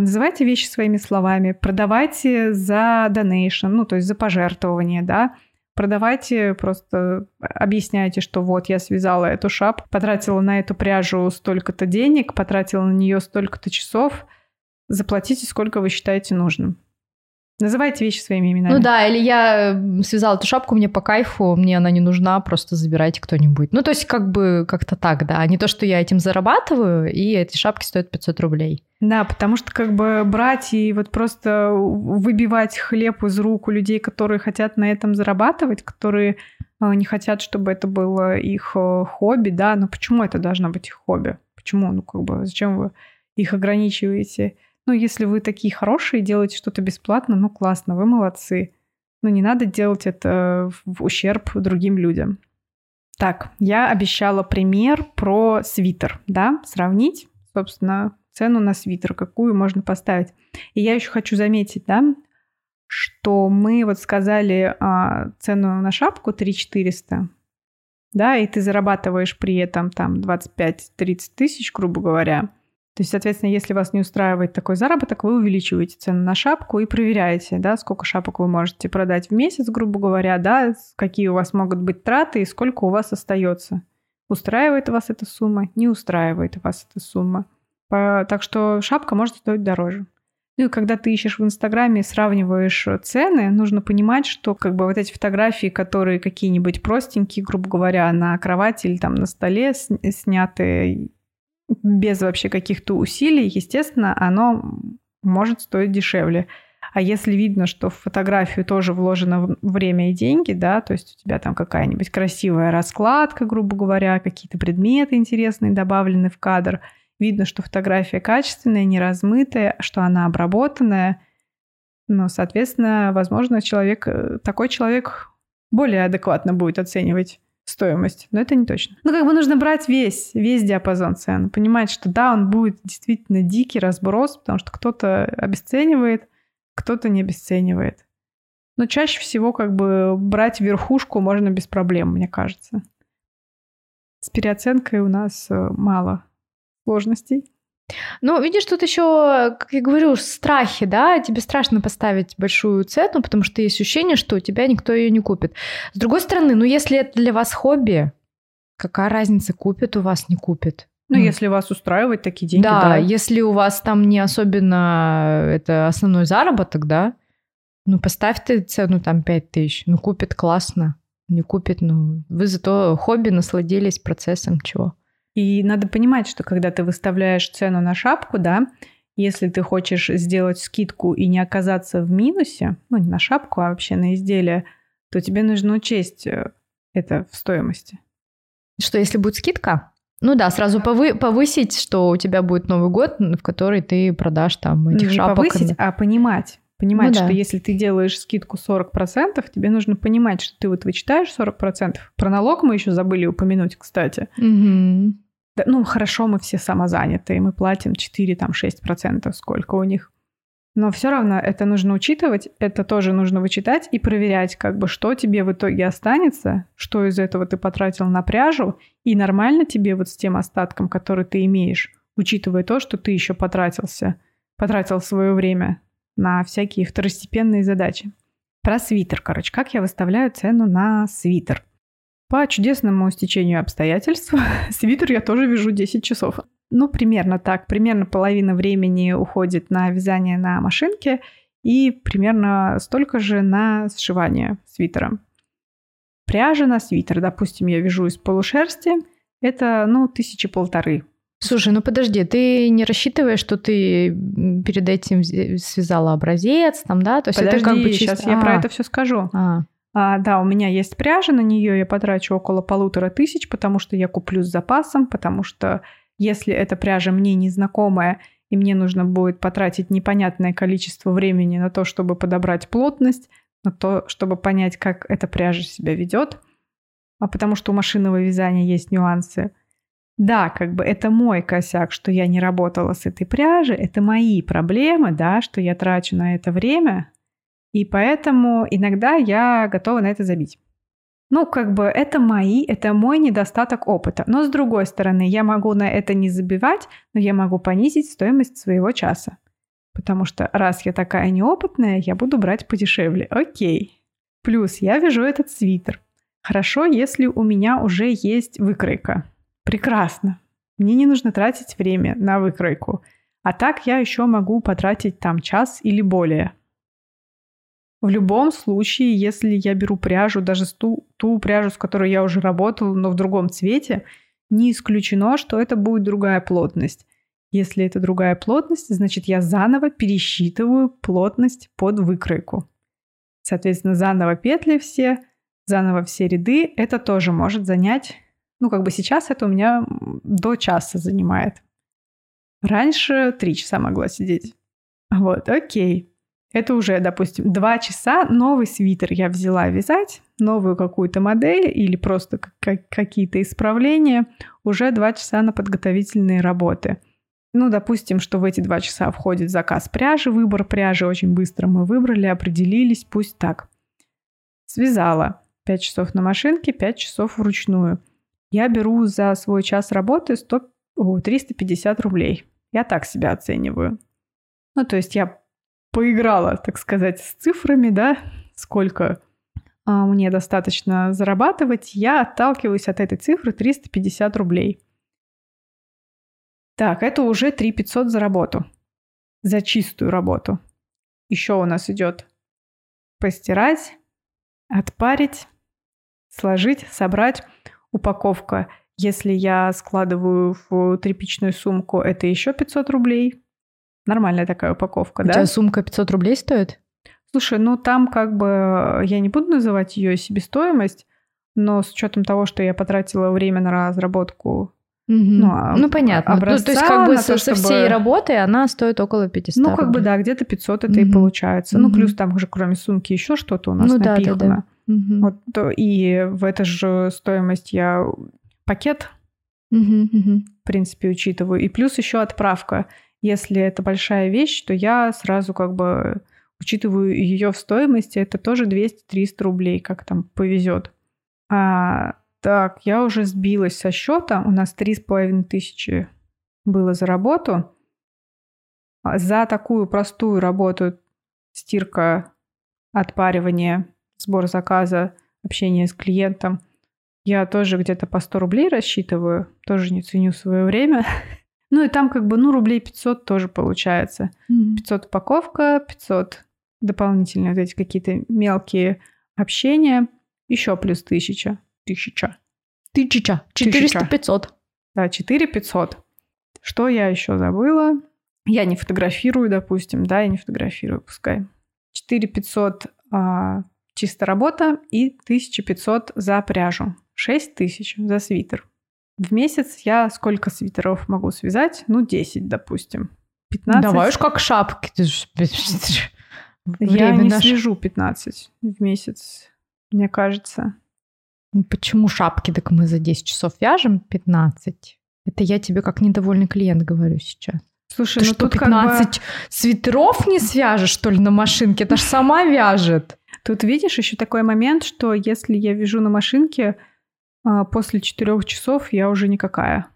называйте вещи своими словами, продавайте за донейшн, ну, то есть за пожертвование, да, продавайте, просто объясняйте, что вот я связала эту шапку, потратила на эту пряжу столько-то денег, потратила на нее столько-то часов, заплатите, сколько вы считаете нужным. Называйте вещи своими именами. Ну да, или я связала эту шапку, мне по кайфу, мне она не нужна, просто забирайте кто-нибудь. Ну то есть как бы как-то так, да. Не то, что я этим зарабатываю, и эти шапки стоят 500 рублей. Да, потому что как бы брать и вот просто выбивать хлеб из рук у людей, которые хотят на этом зарабатывать, которые э, не хотят, чтобы это было их э, хобби, да, но почему это должно быть их хобби? Почему? Ну как бы зачем вы их ограничиваете? Ну, если вы такие хорошие, делаете что-то бесплатно, ну, классно, вы молодцы. Но не надо делать это в ущерб другим людям. Так, я обещала пример про свитер, да, сравнить, собственно, цену на свитер, какую можно поставить. И я еще хочу заметить, да, что мы вот сказали а, цену на шапку 3400, да, и ты зарабатываешь при этом там 25-30 тысяч, грубо говоря, То есть, соответственно, если вас не устраивает такой заработок, вы увеличиваете цену на шапку и проверяете, да, сколько шапок вы можете продать в месяц, грубо говоря, да, какие у вас могут быть траты и сколько у вас остается. Устраивает вас эта сумма, не устраивает вас эта сумма. Так что шапка может стоить дороже. Ну и когда ты ищешь в Инстаграме, сравниваешь цены, нужно понимать, что как бы вот эти фотографии, которые какие-нибудь простенькие, грубо говоря, на кровати или там на столе сняты без вообще каких-то усилий, естественно, оно может стоить дешевле. А если видно, что в фотографию тоже вложено время и деньги, да, то есть у тебя там какая-нибудь красивая раскладка, грубо говоря, какие-то предметы интересные добавлены в кадр, видно, что фотография качественная, не размытая, что она обработанная, но, соответственно, возможно, человек, э, такой человек более адекватно будет оценивать стоимость, но это не точно. Ну, как бы нужно брать весь, весь диапазон цен, понимать, что да, он будет действительно дикий разброс, потому что кто-то обесценивает, кто-то не обесценивает. Но чаще всего как бы брать верхушку можно без проблем, мне кажется. С переоценкой у нас э, мало сложностей. Ну, видишь, тут еще, как я говорю, страхи, да, тебе страшно поставить большую цену, потому что есть ощущение, что у тебя никто ее не купит. С другой стороны, ну, если это для вас хобби, какая разница, купит у вас, не купит? Ну, ну, если вас устраивает такие деньги, да. Да, если у вас там не особенно это основной заработок, да, ну, поставь ты цену там 5 тысяч, ну, купит классно, не купит, ну, вы зато хобби насладились процессом, чего. И надо понимать, что когда ты выставляешь цену на шапку, да, если ты хочешь сделать скидку и не оказаться в минусе, ну не на шапку, а вообще на изделие, то тебе нужно учесть э, это в стоимости. Что если будет скидка? Ну да, сразу повы повысить, что у тебя будет Новый год, в который ты продашь там этих не шапок. повысить, а понимать. Понимать, ну, что да. если ты делаешь скидку 40%, тебе нужно понимать, что ты вот вычитаешь 40%. Про налог мы еще забыли упомянуть, кстати. Угу. Ну, хорошо, мы все самозанятые, мы платим 4-6%, сколько у них. Но все равно это нужно учитывать, это тоже нужно вычитать и проверять, как бы, что тебе в итоге останется, что из этого ты потратил на пряжу, и нормально тебе вот с тем остатком, который ты имеешь, учитывая то, что ты еще потратился, потратил свое время на всякие второстепенные задачи. Про свитер, короче, как я выставляю цену на свитер – по чудесному стечению обстоятельств [laughs] свитер я тоже вяжу 10 часов. Ну, примерно так. Примерно половина времени уходит на вязание на машинке и примерно столько же на сшивание свитера. Пряжа на свитер, допустим, я вяжу из полушерсти, это, ну, тысячи полторы. Слушай, ну подожди, ты не рассчитываешь, что ты перед этим связала образец, там, да? То есть подожди, это как бы чисто... сейчас а. я про это все скажу. А. А, да, у меня есть пряжа, на нее я потрачу около полутора тысяч, потому что я куплю с запасом, потому что если эта пряжа мне незнакомая, и мне нужно будет потратить непонятное количество времени на то, чтобы подобрать плотность, на то, чтобы понять, как эта пряжа себя ведет, а потому что у машинного вязания есть нюансы. Да, как бы это мой косяк, что я не работала с этой пряжей, это мои проблемы, да, что я трачу на это время, и поэтому иногда я готова на это забить. Ну, как бы это мои, это мой недостаток опыта. Но с другой стороны, я могу на это не забивать, но я могу понизить стоимость своего часа. Потому что раз я такая неопытная, я буду брать подешевле. Окей. Плюс я вяжу этот свитер. Хорошо, если у меня уже есть выкройка. Прекрасно. Мне не нужно тратить время на выкройку. А так я еще могу потратить там час или более. В любом случае, если я беру пряжу, даже ту, ту пряжу, с которой я уже работала, но в другом цвете, не исключено, что это будет другая плотность. Если это другая плотность, значит я заново пересчитываю плотность под выкройку. Соответственно, заново петли все, заново все ряды. Это тоже может занять, ну как бы сейчас это у меня до часа занимает. Раньше три часа могла сидеть. Вот, окей. Это уже, допустим, два часа новый свитер я взяла вязать, новую какую-то модель или просто какие-то исправления, уже два часа на подготовительные работы. Ну, допустим, что в эти два часа входит заказ пряжи, выбор пряжи очень быстро мы выбрали, определились, пусть так. Связала. 5 часов на машинке, 5 часов вручную. Я беру за свой час работы 100, о, 350 рублей. Я так себя оцениваю. Ну, то есть я поиграла, так сказать, с цифрами, да, сколько а, мне достаточно зарабатывать, я отталкиваюсь от этой цифры 350 рублей. Так, это уже 3 500 за работу. За чистую работу. Еще у нас идет постирать, отпарить, сложить, собрать. Упаковка, если я складываю в тряпичную сумку, это еще 500 рублей. Нормальная такая упаковка, У да? тебя сумка 500 рублей стоит? Слушай, ну там как бы я не буду называть ее себестоимость, но с учетом того, что я потратила время на разработку Ну, а- ну понятно. Ну, то есть образца как бы то, со чтобы- всей работой она стоит около 500 Ну, как бы, да, где-то 500 это и Мгм. получается. Ну, Мгм. плюс там же, кроме сумки, еще что-то у нас Ну да, да, напихано. да. Мгм. Вот, то- и в эту же стоимость я пакет, Мгм, мгм. в принципе, учитываю. И плюс еще отправка. Если это большая вещь, то я сразу как бы учитываю ее в стоимости. Это тоже 200-300 рублей, как там повезет. А, так, я уже сбилась со счета. У нас 3,5 тысячи было за работу. А За такую простую работу стирка, отпаривание, сбор заказа, общение с клиентом. Я тоже где-то по 100 рублей рассчитываю, тоже не ценю свое время. [laughs] Ну и там как бы, ну, рублей 500 тоже получается. Мгм. 500 упаковка, 500 дополнительные вот эти какие-то мелкие общения, еще плюс 1000. Тысяча. Тысяча. Тысяча. 400-500. Да, 4 500. Что я еще забыла? Я не фотографирую, допустим, да, я не фотографирую, пускай. 4 500 а, чисто работа и 1500 за пряжу. 6 тысяч за свитер. В месяц я сколько свитеров могу связать? Ну, 10, допустим. 15. Давай уж как шапки. Я не наше. свяжу 15 в месяц, мне кажется. Ну, Почему шапки? Так мы за 10 часов вяжем 15. Это я тебе как недовольный клиент говорю сейчас. Слушай, Ты ну что, тут как бы- 15 свитеров не свяжешь, что ли, на машинке? Это ж сама вяжет. Тут видишь еще такой момент, что если я вяжу на машинке, а, после четырех часов я уже никакая.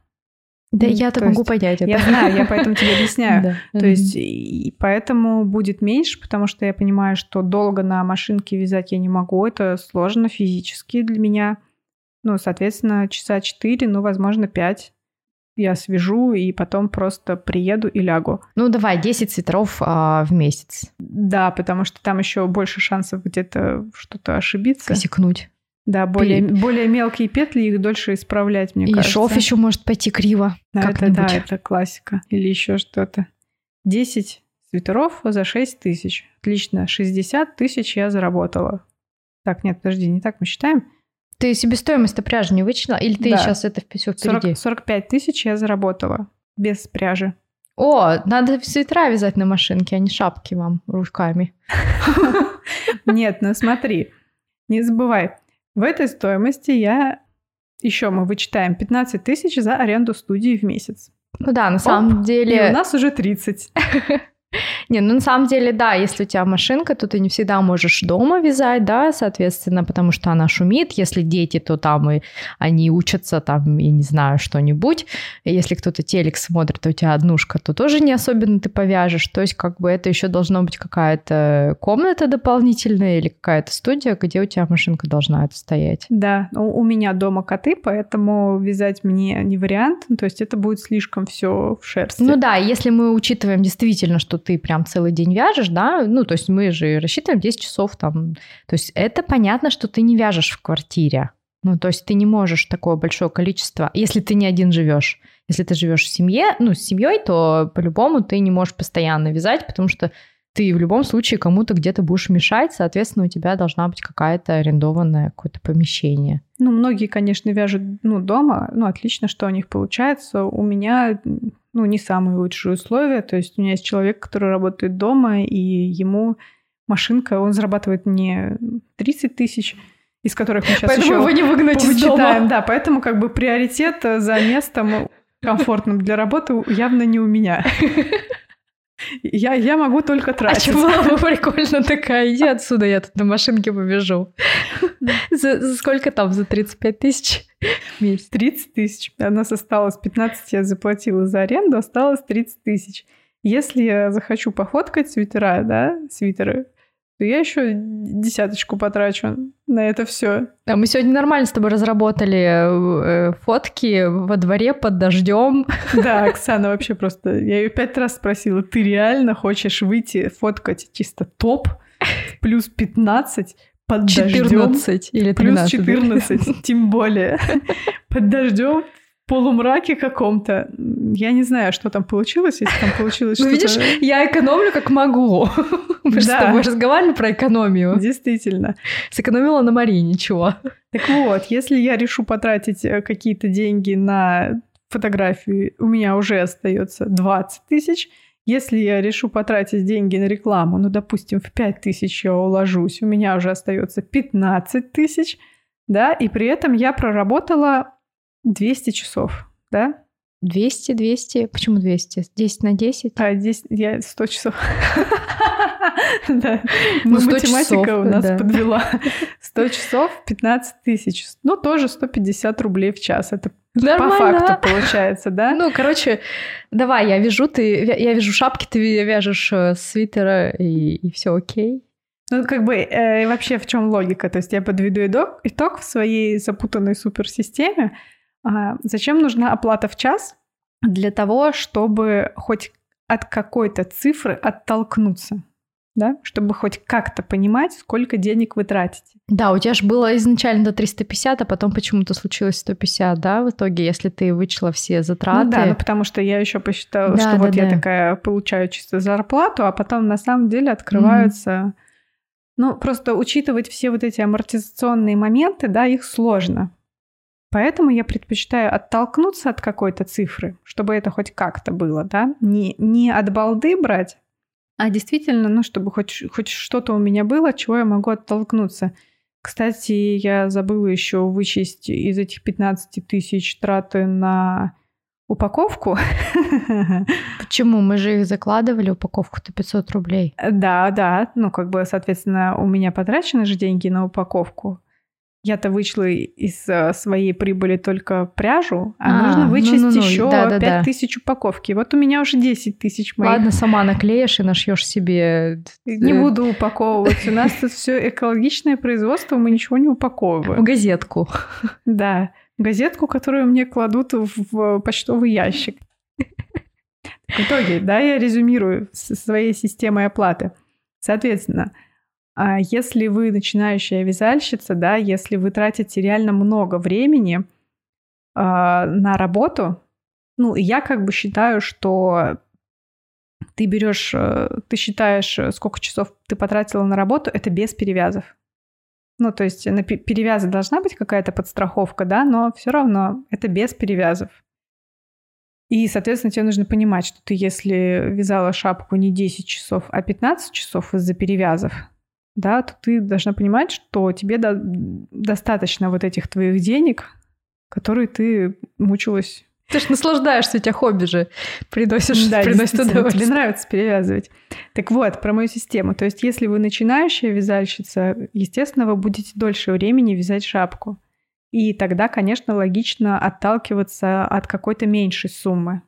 Да Ну, я-то то могу есть понять это. Я [laughs] знаю, я поэтому тебе объясняю. [laughs] Да. То есть и поэтому будет меньше, потому что я понимаю, что долго на машинке вязать я не могу. Это сложно физически для меня. Ну, соответственно, часа четыре, ну, возможно, пять я свяжу и потом просто приеду и лягу. Ну, давай, 10 свитеров а, в месяц. Да, потому что там еще больше шансов где-то что-то ошибиться. Косякнуть. Да, более, более мелкие петли, их дольше исправлять, мне И кажется. шов еще может пойти криво. Да, это, да, это классика. Или еще что-то. 10 свитеров за 6 тысяч. Отлично, 60 тысяч я заработала. Так, нет, подожди, не так мы считаем. Ты себестоимость-то пряжи не вычислила? Или ты Да. сейчас это все 40 впереди? 45 тысяч я заработала. Без пряжи. О, надо свитера вязать на машинке, а не шапки вам руками. [laughs] Нет, ну смотри, не забывай. В этой стоимости я... Еще мы вычитаем 15 тысяч за аренду студии в месяц. Ну да, на самом И деле... у нас уже 30. [laughs] Не, ну на самом деле, да, если у тебя машинка, то ты не всегда можешь дома вязать, да, соответственно, потому что она шумит. Если дети, то там и они учатся, там, я не знаю, что-нибудь. Если кто-то телек смотрит, то у тебя однушка, то тоже не особенно ты повяжешь. То есть как бы это еще должно быть какая-то комната дополнительная или какая-то студия, где у тебя машинка должна это стоять. Да, у, у меня дома коты, поэтому вязать мне не вариант. Ну, То есть это будет слишком все в шерсти. Ну да, если мы учитываем действительно, что ты прям целый день вяжешь, да, ну то есть мы же рассчитываем 10 часов там, то есть это понятно, что ты не вяжешь в квартире, ну то есть ты не можешь такое большое количество, если ты не один живешь, если ты живешь в семье, ну с семьей, то по-любому ты не можешь постоянно вязать, потому что ты в любом случае кому-то где-то будешь мешать, соответственно, у тебя должна быть какая-то арендованное какое-то помещение. Ну, многие, конечно, вяжут ну, дома. Ну, отлично, что у них получается. У меня ну, не самые лучшие условия. То есть у меня есть человек, который работает дома, и ему машинка, он зарабатывает не 30 тысяч, из которых мы сейчас еще не выгнать повычитаем. Да, поэтому как бы приоритет за местом комфортным для работы явно не у меня. [laughs] Я, я могу только тратить. А бы прикольно такая, иди отсюда, я тут на машинке побежу. За, за сколько там, за 35 тысяч месяц? 30 тысяч. У нас осталось 15, я заплатила за аренду, осталось 30 тысяч. Если я захочу пофоткать свитера, да, свитеры, то я еще десяточку потрачу на это все. А мы сегодня нормально с тобой разработали э, фотки во дворе под дождем. [laughs] Да, Оксана вообще просто... Я ее пять раз спросила, ты реально хочешь выйти фоткать чисто топ плюс 15 под 14 дождем, или 13. Плюс 14, [laughs] тем более. Под дождем полумраке каком-то. Я не знаю, что там получилось, если там получилось ну, что-то... видишь, я экономлю как могу. [laughs] Мы же с тобой разговаривали про экономию. Действительно. Сэкономила на Марии, ничего. Так вот, если я решу потратить э, какие-то деньги на фотографию, у меня уже остается 20 тысяч. Если я решу потратить деньги на рекламу, ну, допустим, в 5 тысяч я уложусь, у меня уже остается 15 тысяч, да, и при этом я проработала 200 часов, да? 200, 200, почему 200? 10 на 10? А, 10, я 100 часов. [laughs] Да, ну, математика у нас подвела. [laughs] 100 часов, 15 тысяч. Ну, тоже 150 рублей в час. Это по факту получается, да? Ну, короче, давай, я вяжу, ты, я вяжу шапки, ты вяжешь э, свитера, и, и все окей. Ну, как бы э, вообще в чем логика? То есть я подведу итог, итог в своей запутанной суперсистеме. А, зачем нужна оплата в час? Для того, чтобы хоть от какой-то цифры оттолкнуться да, чтобы хоть как-то понимать, сколько денег вы тратите. Да, у тебя же было изначально до 350, а потом почему-то случилось 150, да, в итоге, если ты вычла все затраты. Ну да, ну потому что я еще посчитала, да, что да, вот да. я такая получаю чисто зарплату, а потом на самом деле открываются... Mm-hmm. Ну, просто учитывать все вот эти амортизационные моменты, да, их сложно. Поэтому я предпочитаю оттолкнуться от какой-то цифры, чтобы это хоть как-то было, да, не, не от балды брать, а действительно, ну, чтобы хоть, хоть что-то у меня было, от чего я могу оттолкнуться. Кстати, я забыла еще вычесть из этих 15 тысяч траты на упаковку. Почему? Мы же их закладывали, упаковку-то 500 рублей. Да, да. Ну, как бы, соответственно, у меня потрачены же деньги на упаковку. Я-то вычла из э, своей прибыли только пряжу, а, а нужно вычесть ну, ну, ну, еще да, да, 5 да. тысяч упаковки. Вот у меня уже 10 тысяч моих. Ладно, сама наклеишь и нашьешь себе... Не э, буду упаковывать. У нас тут все экологичное производство, мы ничего не упаковываем. В газетку. Да, газетку, которую мне кладут в почтовый ящик. В итоге, да, я резюмирую своей системой оплаты. Соответственно, а если вы начинающая вязальщица, да, если вы тратите реально много времени э, на работу, ну, я как бы считаю, что ты берешь, э, ты считаешь, сколько часов ты потратила на работу, это без перевязов. Ну, то есть на перевязы должна быть какая-то подстраховка, да, но все равно это без перевязов. И, соответственно, тебе нужно понимать, что ты, если вязала шапку не 10 часов, а 15 часов из-за перевязов, да, то ты должна понимать, что тебе до- достаточно вот этих твоих денег, которые ты мучилась. Ты же наслаждаешься, у тебя хобби же приносишь, да, приносит удовольствие. Тебе нравится перевязывать. Так вот, про мою систему. То есть, если вы начинающая вязальщица, естественно, вы будете дольше времени вязать шапку. И тогда, конечно, логично отталкиваться от какой-то меньшей суммы.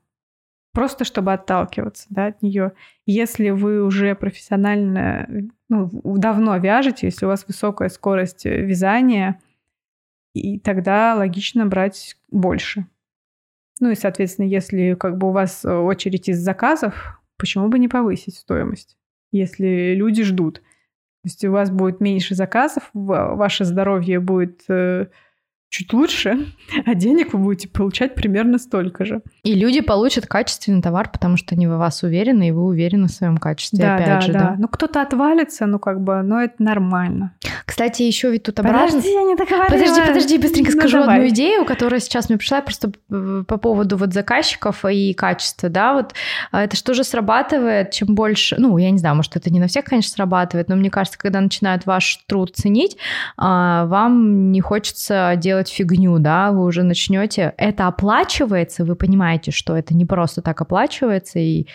Просто чтобы отталкиваться да, от нее. Если вы уже профессионально ну, давно вяжете, если у вас высокая скорость э, вязания, и тогда логично брать больше. Ну и, соответственно, если как бы у вас э, очередь из заказов, почему бы не повысить стоимость, если люди ждут. То есть у вас будет меньше заказов, ваше здоровье будет э, чуть лучше, [laughs] а денег вы будете получать примерно столько же. И люди получат качественный товар, потому что они в вас уверены, и вы уверены в своем качестве. Да, опять да, же, да. да. Ну, кто-то отвалится, ну, как бы, но это нормально. Кстати, еще ведь тут обратно... Подожди, я не договорила. Подожди, подожди, быстренько ну, скажу давай. одну идею, которая сейчас мне пришла просто по поводу вот заказчиков и качества, да, вот а, это что же срабатывает, чем больше, ну, я не знаю, может, это не на всех, конечно, срабатывает, но мне кажется, когда начинают ваш труд ценить, а, вам не хочется делать делать фигню, да, вы уже начнете, это оплачивается, вы понимаете, что это не просто так оплачивается, и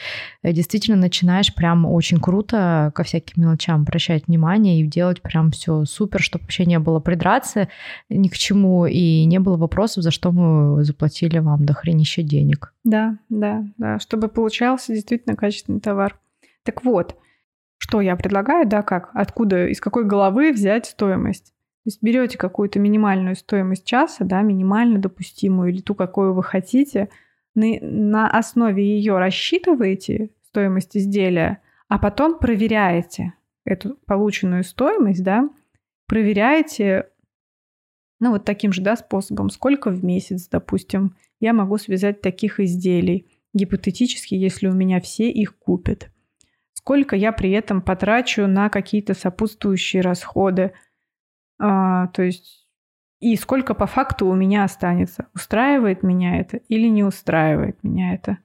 э, действительно начинаешь прям очень круто ко всяким мелочам обращать внимание и делать прям все супер, чтобы вообще не было придраться ни к чему, и не было вопросов, за что мы заплатили вам до хренища денег. Да, да, да, чтобы получался действительно качественный товар. Так вот, что я предлагаю, да, как, откуда, из какой головы взять стоимость. То есть берете какую-то минимальную стоимость часа, да, минимально допустимую или ту, какую вы хотите, на, основе ее рассчитываете стоимость изделия, а потом проверяете эту полученную стоимость, да, проверяете, ну, вот таким же, да, способом, сколько в месяц, допустим, я могу связать таких изделий, гипотетически, если у меня все их купят сколько я при этом потрачу на какие-то сопутствующие расходы. А, то есть и сколько по факту у меня останется. Устраивает меня это или не устраивает меня это.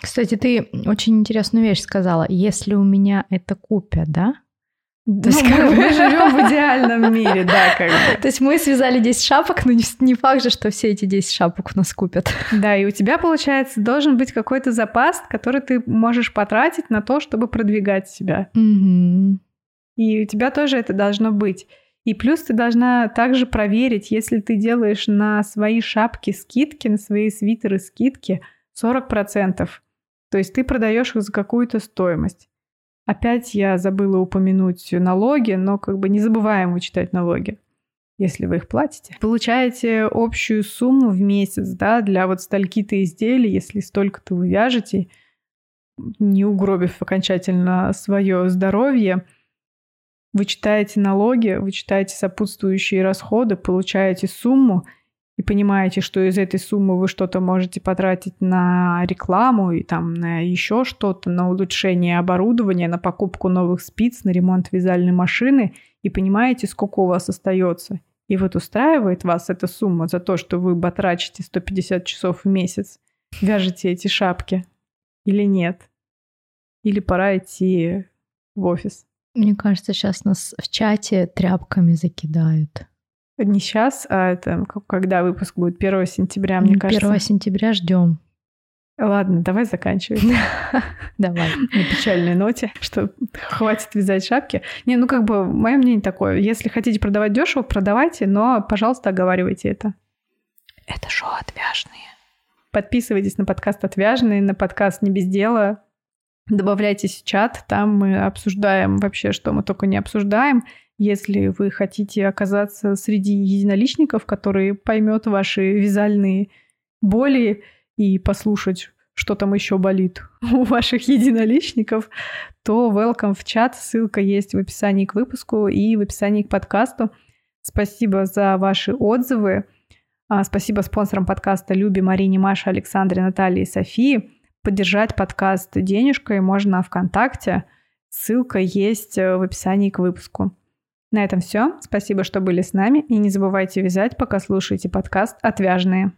Кстати, ты очень интересную вещь сказала. Если у меня это купят, да? То есть, ну, как мы, мы живем в идеальном [laughs] мире, да, как бы. То есть мы связали 10 шапок, но не, не факт же, что все эти 10 шапок у нас купят. Да, и у тебя, получается, должен быть какой-то запас, который ты можешь потратить на то, чтобы продвигать себя. Угу. И у тебя тоже это должно быть. И плюс ты должна также проверить, если ты делаешь на свои шапки скидки, на свои свитеры скидки 40%. То есть ты продаешь их за какую-то стоимость. Опять я забыла упомянуть налоги, но как бы не забываем вычитать налоги, если вы их платите. Получаете общую сумму в месяц, да, для вот стальки-то изделий, если столько-то вы вяжете, не угробив окончательно свое здоровье, вы читаете налоги, вы читаете сопутствующие расходы, получаете сумму – и понимаете, что из этой суммы вы что-то можете потратить на рекламу и там на еще что-то, на улучшение оборудования, на покупку новых спиц, на ремонт вязальной машины, и понимаете, сколько у вас остается. И вот устраивает вас эта сумма за то, что вы батрачите 150 часов в месяц, вяжете эти шапки или нет? Или пора идти в офис? Мне кажется, сейчас нас в чате тряпками закидают. Не сейчас, а это когда выпуск будет 1 сентября, мне 1 кажется. 1 сентября ждем. Ладно, давай заканчивать. [laughs] Давай. На печальной ноте, что хватит вязать шапки. Не, ну как бы мое мнение такое. Если хотите продавать дешево, продавайте, но, пожалуйста, оговаривайте это. Это шоу «Отвяжные». Подписывайтесь на подкаст «Отвяжные», на подкаст «Не без дела». Добавляйтесь в чат, там мы обсуждаем вообще, что мы только не обсуждаем. Если вы хотите оказаться среди единоличников, которые поймет ваши вязальные боли и послушать, что там еще болит [laughs] у ваших единоличников, то welcome в чат. Ссылка есть в описании к выпуску и в описании к подкасту. Спасибо за ваши отзывы. А, спасибо спонсорам подкаста Любе, Марине, Маше, Александре, Наталье и Софии. Поддержать подкаст денежкой можно ВКонтакте. Ссылка есть э, в описании к выпуску. На этом все. Спасибо, что были с нами. И не забывайте вязать, пока слушаете подкаст «Отвяжные».